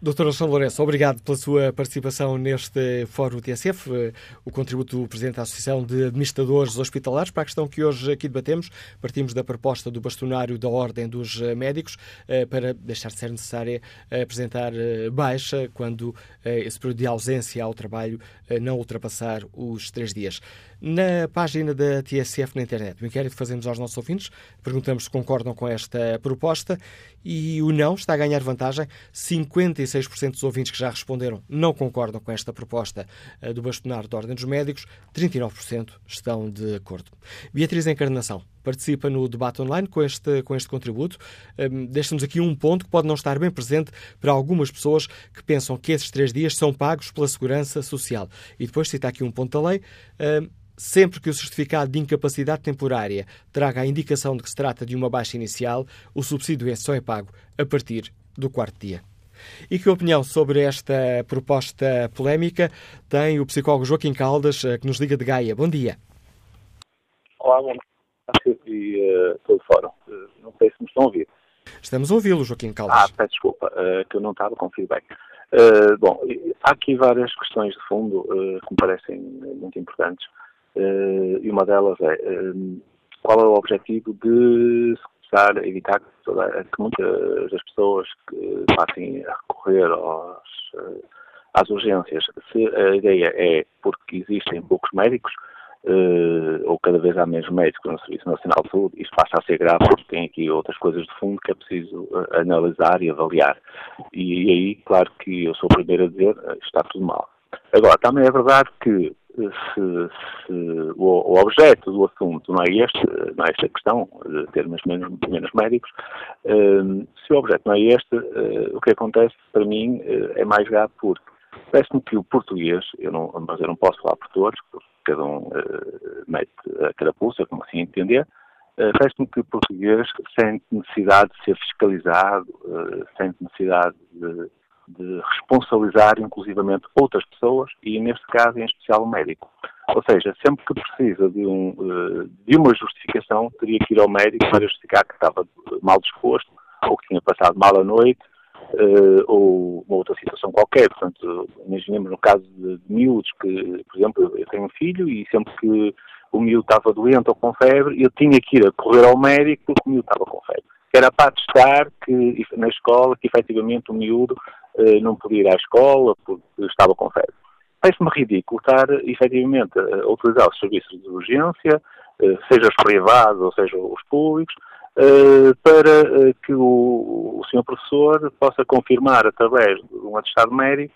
Doutor Alexandre Lourenço, obrigado pela sua participação neste Fórum TSF, o contributo do Presidente da Associação de Administradores Hospitalares. Para a questão que hoje aqui debatemos, partimos da proposta do bastonário da Ordem dos Médicos eh, para deixar de ser necessária apresentar eh, baixa quando eh, esse período de ausência ao trabalho não ultrapassar os três dias. Na página da TSF na internet, o inquérito que fazemos aos nossos ouvintes, perguntamos se concordam com esta proposta e o não está a ganhar vantagem. 56% dos ouvintes que já responderam não concordam com esta proposta eh, do bastonário da Ordem dos Médicos, 39% estão de acordo. Beatriz Encarnação participa no debate online com este, com este contributo. Um, Deixa-nos aqui um ponto que pode não estar bem presente para algumas pessoas que pensam que esses três dias são pagos pela Segurança Social. E depois cita aqui um ponto da lei. Um, Sempre que o certificado de incapacidade temporária traga a indicação de que se trata de uma baixa inicial, o subsídio só é pago a partir do quarto dia. E que opinião sobre esta proposta polémica tem o psicólogo Joaquim Caldas, eh, que nos liga de Gaia? Bom dia. Olá, bom dia. E uh, todo fora. Uh, não sei se me estão a ouvir. Estamos a ouvi-lo, Joaquim Caldas. Ah, peço desculpa, uh, que eu não estava com feedback. Uh, bom, há aqui várias questões de fundo uh, que me parecem muito importantes. e uma delas é qual é o objetivo de se começar a evitar que, toda, que muitas das pessoas que passem a recorrer aos, às urgências. Se a ideia é porque existem poucos médicos, uh, ou cada vez há menos médicos no Serviço Nacional de Saúde, isto passa a ser grave porque tem aqui outras coisas de fundo que é preciso uh, analisar e avaliar. E, e, aí, claro que eu sou o primeiro a dizer, uh, está tudo mal. Agora, também é verdade que se, se o, o, objeto do assunto não é este, não é esta questão de termos menos, menos médicos, se o objeto não é este, o que acontece para mim é mais grave porque parece-me que o português, eu não, mas eu não posso falar por todos, porque cada um uh, mete a carapuça, como assim entender, uh, parece-me que o português sente necessidade de ser fiscalizado, uh, sente necessidade de, de, responsabilizar inclusivamente outras pessoas e, neste caso, em especial o médico. Ou seja, sempre que precisa de, um, de uma justificação, teria que ir ao médico para justificar que estava mal disposto ou que tinha passado mal a noite uh, ou uma outra situação qualquer. Portanto, imaginemos no caso de, de miúdos que, por exemplo, eu tenho um filho e sempre que o miúdo estava doente ou com febre, eu tinha que ir a correr ao médico porque o miúdo estava com febre. Era para atestar que, na escola que efetivamente o miúdo uh, não podia ir à escola porque estava com febre. Parece-me ridículo estar efetivamente a utilizar os serviços de urgência, uh, seja os privados ou seja os públicos, para uh, que o, o senhor professor possa confirmar através de um atestado médico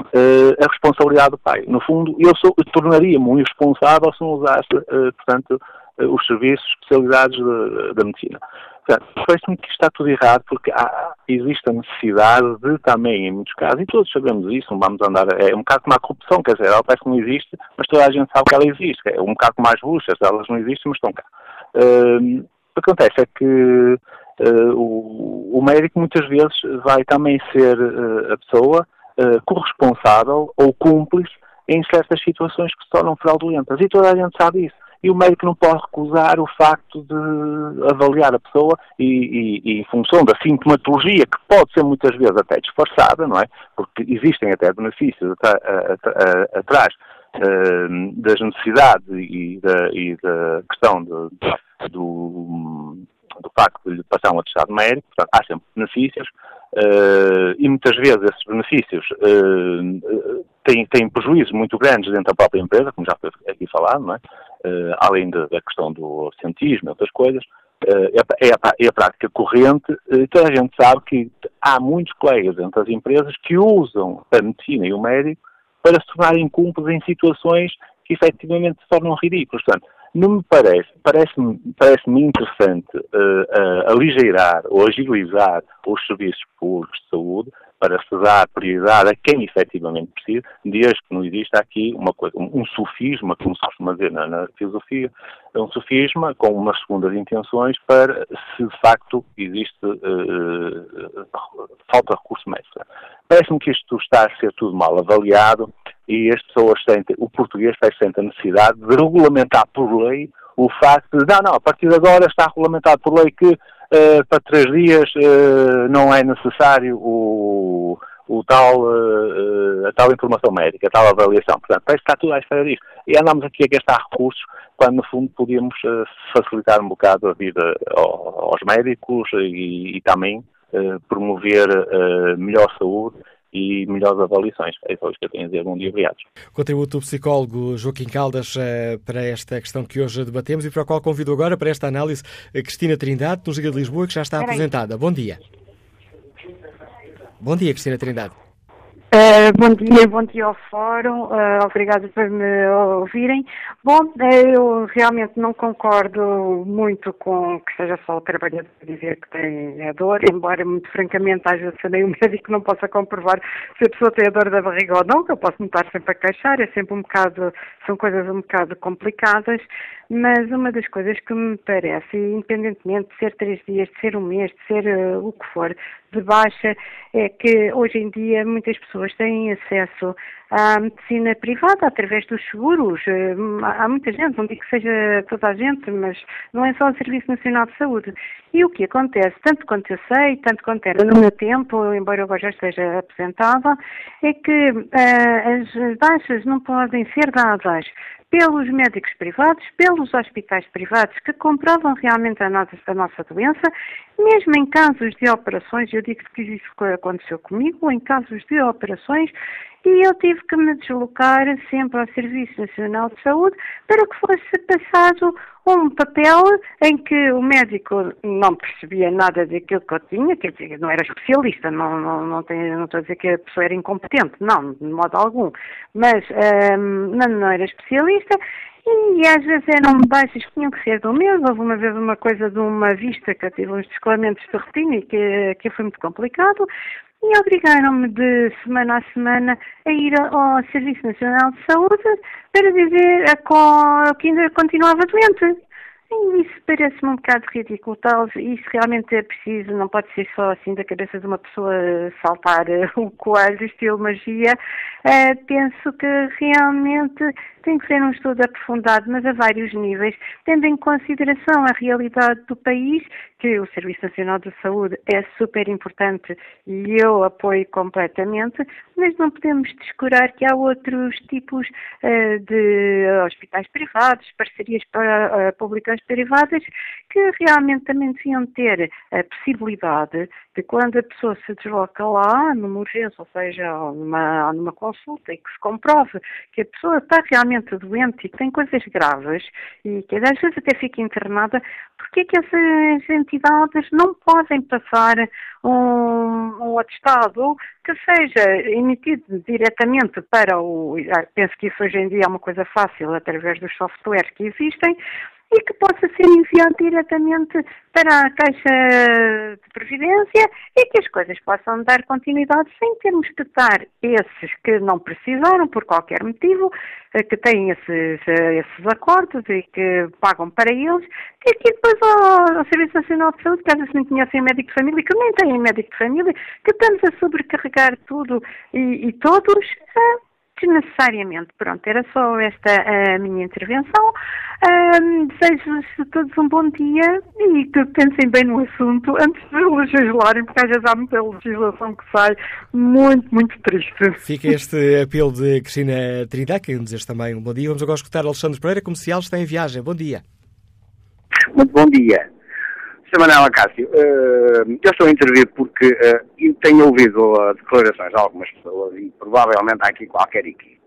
uh, a responsabilidade do pai. No fundo, eu, eu tornaria-me um irresponsável se não usasse, portanto, os serviços especializados da medicina. Parece-me que está tudo errado porque há, existe a necessidade de também, em muitos casos, e todos sabemos isso, não vamos andar, é um bocado como a corrupção, quer dizer, ela parece que não existe, mas toda a gente sabe que ela existe, é um bocado como as buchas, elas não existem, mas estão cá. Uh, que acontece é que uh, o, o, médico muitas vezes vai também ser uh, a pessoa uh, corresponsável ou cúmplice em certas situações que se tornam fraudulentas. E toda a gente sabe isso. E o médico não pode recusar o facto de avaliar a pessoa e, e, e, em função da sintomatologia, que pode ser muitas vezes até disfarçada, não é? Porque existem até benefícios atrás das necessidades e da, e da questão de, do, do facto de lhe passar um atestado médico, portanto, há sempre benefícios, uh, e muitas vezes esses benefícios uh, têm, têm prejuízos muito grandes dentro da própria empresa, como já foi aqui falado, não é? Uh, além de, da questão do absentismo e outras coisas, é, é, é, a, prática corrente, toda a gente sabe que há muitos colegas dentro das empresas que usam a medicina e o médico para se tornarem cúmplices em situações que efetivamente se tornam ridículas. Portanto, não me parece, parece-me parece interessante uh, uh, aligeirar ou agilizar os serviços públicos de saúde para se dar prioridade a quem efetivamente precisa, desde que não exista aqui uma coisa, um, um sofisma, como se costuma dizer na, na filosofia, um sofisma com umas segundas intenções para se de facto existe uh, falta de recurso médico. Parece-me que isto está a ser tudo mal avaliado e as pessoas sentem, o português sente a necessidade de regulamentar por lei o facto de, não, não, a partir de agora está regulamentado por lei que uh, para três dias uh, não é necessário o, o tal, uh, a tal informação médica, a tal avaliação. Portanto, parece que está tudo à espera disso. E andamos aqui a gastar recursos quando, no fundo, podíamos facilitar um bocado a vida aos médicos e, e também promover melhor saúde e melhores avaliações. É só isto que eu tenho a dizer. Bom dia, obrigado. Contributo do psicólogo Joaquim Caldas uh, para esta questão que hoje debatemos e para a qual convido agora para esta análise a Cristina Trindade, do Giga de Lisboa, que já está apresentada. Bom dia. Bom dia, Cristina Trindade. Uh, bom dia, bom dia ao Fórum, uh, obrigada por me ouvirem. Bom, uh, eu realmente não concordo muito com que seja só o trabalhador dizer que tem a dor, embora muito francamente às vezes nem o médico não possa comprovar se a pessoa tem a dor da barriga ou não, que eu posso me estar sempre a queixar, é sempre um bocado, são coisas um bocado complicadas, mas uma das coisas que me parece, independentemente de ser três dias, de ser um mês, de ser o que for, de baixa é que hoje em dia muitas pessoas têm acesso à medicina privada através dos seguros. Eh, há muita gente, não digo que seja toda a gente, mas não é só o Serviço Nacional de Saúde. E o que acontece, tanto quanto eu sei, tanto quanto era no meu tempo, embora eu já esteja apresentada, é que uh, as baixas não podem ser dadas pelos médicos privados, pelos hospitais privados que comprovam realmente a nossa, a nossa doença, mesmo em casos de operações, eu digo que isso aconteceu comigo, em casos de operações, e eu tive que me deslocar sempre ao Serviço Nacional de Saúde para que fosse passado um papel em que o médico não percebia nada daquilo que eu tinha, quer dizer, não era especialista, não, não, não, tenho, não estou a dizer que a pessoa era incompetente, não, de modo algum, mas um, não, não era especialista e às vezes eram baixas que tinham que ser do mês. Houve uma vez uma coisa de uma vista que eu tive uns descolamentos de retina e que, que foi muito complicado e obrigaram-me de semana a semana a ir ao Serviço Nacional de Saúde para dizer que ainda continuava doente. E isso parece-me um bocado ridículo, tal, isso realmente é preciso, não pode ser só assim da cabeça de uma pessoa saltar [laughs] o coelho, estilo magia. Uh, penso que realmente tem que ser um estudo aprofundado, mas a vários níveis, tendo em consideração a realidade do país, que o Serviço Nacional de Saúde é super importante e eu apoio completamente, mas não podemos descurar que há outros tipos uh, de hospitais privados, parcerias para, uh, públicas privadas, que realmente também deviam ter a possibilidade de quando a pessoa se desloca lá, numa urgência, ou seja, numa, numa consulta, e que se comprove que a pessoa está realmente doente e que tem coisas graves, e que às vezes até fica internada, porque é que essas entidades não podem passar um, um atestado que seja emitido diretamente para o. Penso que isso hoje em dia é uma coisa fácil através dos softwares que existem, e que possa ser enviado diretamente para a Caixa de Previdência e que as coisas possam dar continuidade sem termos de dar esses que não precisaram por qualquer motivo, eh, que têm esses, eh, esses acordos e que pagam para eles, e que depois ao, ao Serviço Nacional de Saúde, caso se não conhecem médico de família, que nem têm médico de família, que estamos a sobrecarregar tudo e, e todos, eh, desnecessariamente. Pronto, era só esta a minha intervenção. Um, Desejo-vos a todos um bom dia e que pensem bem no assunto antes de legislarem, porque às vezes há muita legislação que sai muito, muito triste. Fica este apelo de Cristina Trindade, que nos também um bom dia. Vamos agora escutar Alexandre Pereira, comercial, está em viagem. Bom dia. Muito bom dia. Sr. Manuel Acácio, uh, eu estou a intervir porque uh, tenho ouvido declarações de algumas pessoas e provavelmente há aqui qualquer equipe.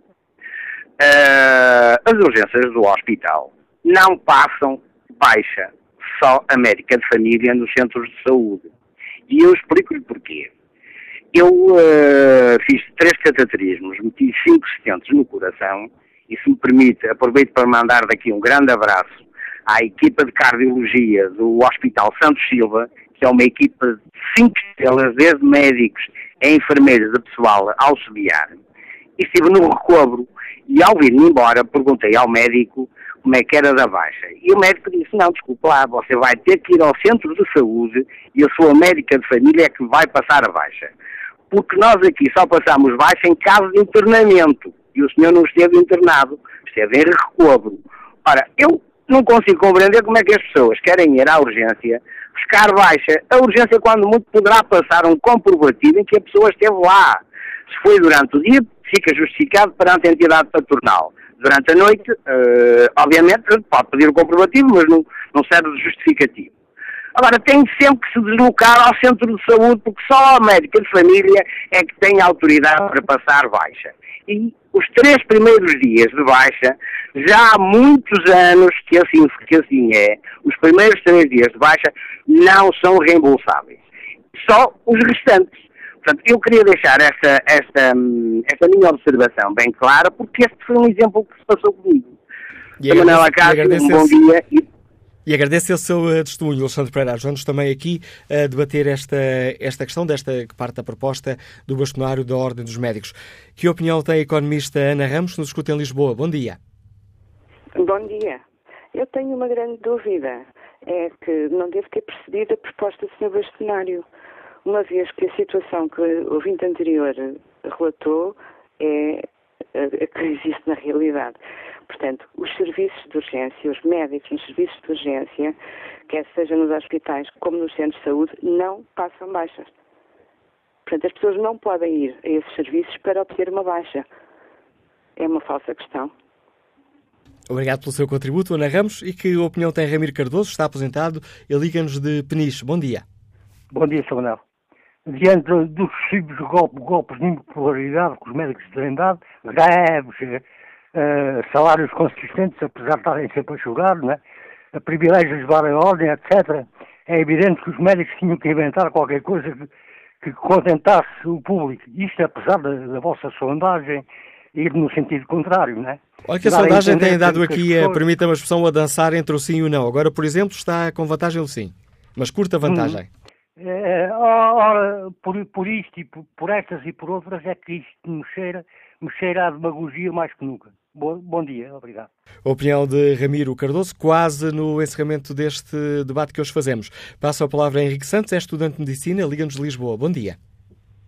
as urgências do hospital não passam baixa só a médica de família nos centros de saúde. E eu explico-lhe porquê. Eu fiz três cateterismos, meti cinco stentes no coração e, se me permite, aproveito para mandar daqui um grande abraço à equipa de cardiologia do Hospital Santos Silva, que é uma equipa de cinco estrelas, desde médicos a enfermeiros de pessoal auxiliar. Estive no recobro e ao vir-me embora perguntei ao médico como é que era da baixa. E o médico disse, não, desculpa lá, você vai ter que ir ao centro de saúde e a sua médica de família que vai passar a baixa. Porque nós aqui só passamos baixa em caso de internamento. E o senhor não esteve internado, esteve em recobro. Ora, eu não consigo compreender como é que as pessoas querem ir à urgência buscar baixa. A urgência, quando muito, poderá passar um comprovativo em que a pessoa esteve lá. Se foi durante o dia, fica justificado perante a entidade patronal. Durante a noite, uh, obviamente, pode pedir o comprovativo, mas não, não serve de justificativo. Agora, tem sempre que se deslocar ao centro de saúde, porque só a médica de família é que tem autoridade para passar baixa. E os três primeiros dias de baixa, já há muitos anos que assim, que assim é, os primeiros três dias de baixa não são reembolsáveis. Só os restantes. Portanto, eu queria deixar esta, esta, esta minha observação bem clara, porque este foi um exemplo que se passou comigo. E Manela Cássio, um bom dia e e agradeço o seu eh, testemunho, Alexandre Pereira. Ajudando-nos também aqui a debater esta, esta questão, desta parte da proposta do bastonário da Ordem dos Médicos. Que opinião tem a economista Ana Ramos, que nos escuta em Lisboa? Bom dia. Bom dia. Eu tenho uma grande dúvida. É que não devo ter percebido a proposta do Sr. Bastonário. uma vez que a situação que o ouvinte anterior relatou é a que existe na realidade. Portanto, os serviços de urgência, os médicos nos serviços de urgência, quer seja nos hospitais como nos centros de saúde, não passam baixas. Portanto, as pessoas não podem ir a esses serviços para obter uma baixa. É uma falsa questão. Obrigado pelo seu contributo, Ana Ramos. E que opinião tem Ramiro Cardoso? Está aposentado e liga-nos de Peniche. Bom dia. Bom dia, Samuel. Diante dos possíveis golpes, golpes de impopularidade que os médicos têm dado, greves, uh, salários consistentes, apesar de estarem sempre a chorar, né? privilégios de várias ordem, etc., é evidente que os médicos tinham que inventar qualquer coisa que, que contentasse o público. Isto apesar da, da vossa sondagem ir no sentido contrário, não é? Olha que a sondagem tem dado aqui, pessoas... permita uma expressão, a dançar entre o sim e o não. Agora, por exemplo, está com vantagem o sim, mas curta vantagem. Hum. É, ora, por, por isto e por, por, estas e por outras é que isto me cheira, me cheira a demagogia mais que nunca. Bom, bom dia, obrigado. Opinião de Ramiro Cardoso, quase no encerramento deste debate que hoje fazemos. Passo a palavra a Henrique Santos, é estudante de Medicina, Liga-nos de Lisboa. Bom dia.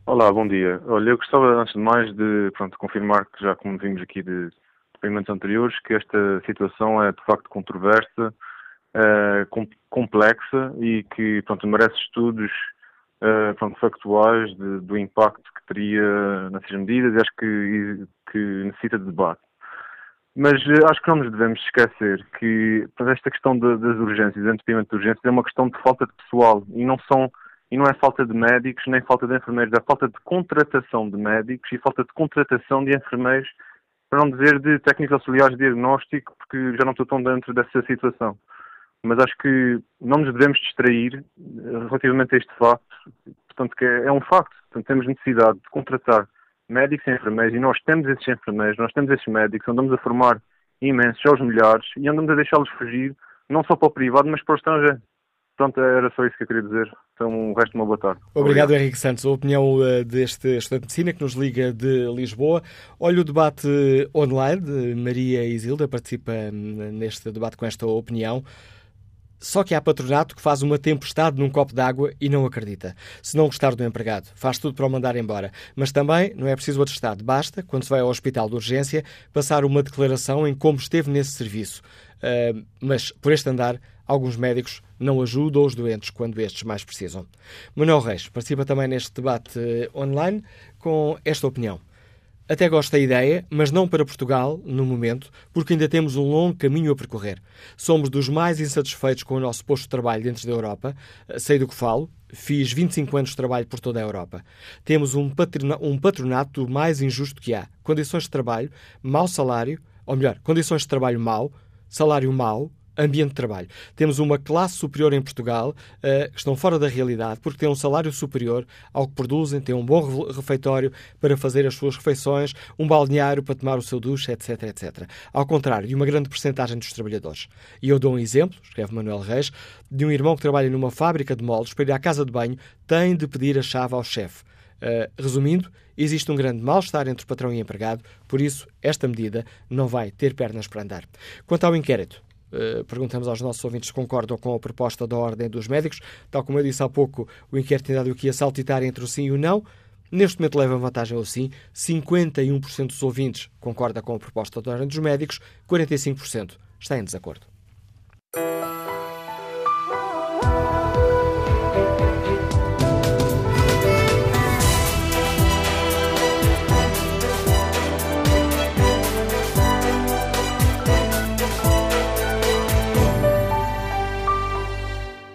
Olá, bom dia. Olha, eu gostava, antes de mais, de pronto, confirmar que já como vimos aqui de depoimentos anteriores, que esta situação é de facto controversa, uh, complexa e que pronto, merece estudos uh, pronto, factuais de, do impacto que teria nessas medidas e acho que, que necessita de debate. Mas uh, acho que não nos devemos esquecer que pronto, esta questão de, das urgências, do antecedimento de urgências, é uma questão de falta de pessoal e não são e não é falta de médicos nem falta de enfermeiros, é falta de contratação de médicos e falta de contratação de enfermeiros, para não dizer de técnicos auxiliares de diagnóstico, porque já não estou tão dentro dessa situação. Mas acho que não nos devemos distrair eh, relativamente a este facto, portanto, que é, é um facto. Portanto, temos necessidade de contratar médicos e enfermeiros, e nós temos esses enfermeiros, nós temos esses médicos, andamos a formar imensos, aos milhares, e andamos a deixá-los fugir, não só para o privado, mas para o estrangeiro. Pronto, era só isso que eu queria dizer. Então, o resto uma boa tarde. Obrigado, Obrigado. Henrique Santos. A opinião uh, deste estudante de medicina que nos liga de Lisboa. Olha o debate online de Maria Isilda, participa hum, neste debate com esta opinião. Só que há patronato que faz uma tempestade num copo d'água e não acredita. Se não gostar do empregado, faz tudo para o mandar embora. Mas também não é preciso atestado. Basta, quando se vai ao hospital de urgência, passar uma declaração em como esteve nesse serviço. Uh, mas, por este andar, alguns médicos não ajudam os doentes quando estes mais precisam. Manuel Reis participa também neste debate eh, online com esta opinião. Até gosto da ideia, mas não para Portugal, no momento, porque ainda temos um longo caminho a percorrer. Somos dos mais insatisfeitos com o nosso posto de trabalho dentro da Europa. Eh, sei do que falo, fiz 25 anos de trabalho por toda a Europa. Temos um, um patronato mais injusto que há. Condições de trabalho, mau salário, ou melhor, condições de trabalho mau, salário mau, ambiente de trabalho. Temos uma classe superior em Portugal uh, que estão fora da realidade porque têm um salário superior ao que produzem, têm um bom refeitório para fazer as suas refeições, um balneário para tomar o seu duche, etc, etc. Ao contrário de uma grande porcentagem dos trabalhadores. E eu dou um exemplo, escreve Manuel Reis, de um irmão que trabalha numa fábrica de moldes para ir à casa de banho, tem de pedir a chave ao chefe. Uh, resumindo, existe um grande mal-estar entre patrão e empregado, por isso esta medida não vai ter pernas para andar. Quanto ao inquérito, perguntamos aos nossos ouvintes se concordam com a proposta da Ordem dos Médicos. Tal como eu disse há pouco, o inquérito tem dado aqui a saltitar entre o sim e o não. Neste momento leva vantagem ao sim. 51% dos ouvintes concorda com a proposta da Ordem dos Médicos, 45% está em desacordo.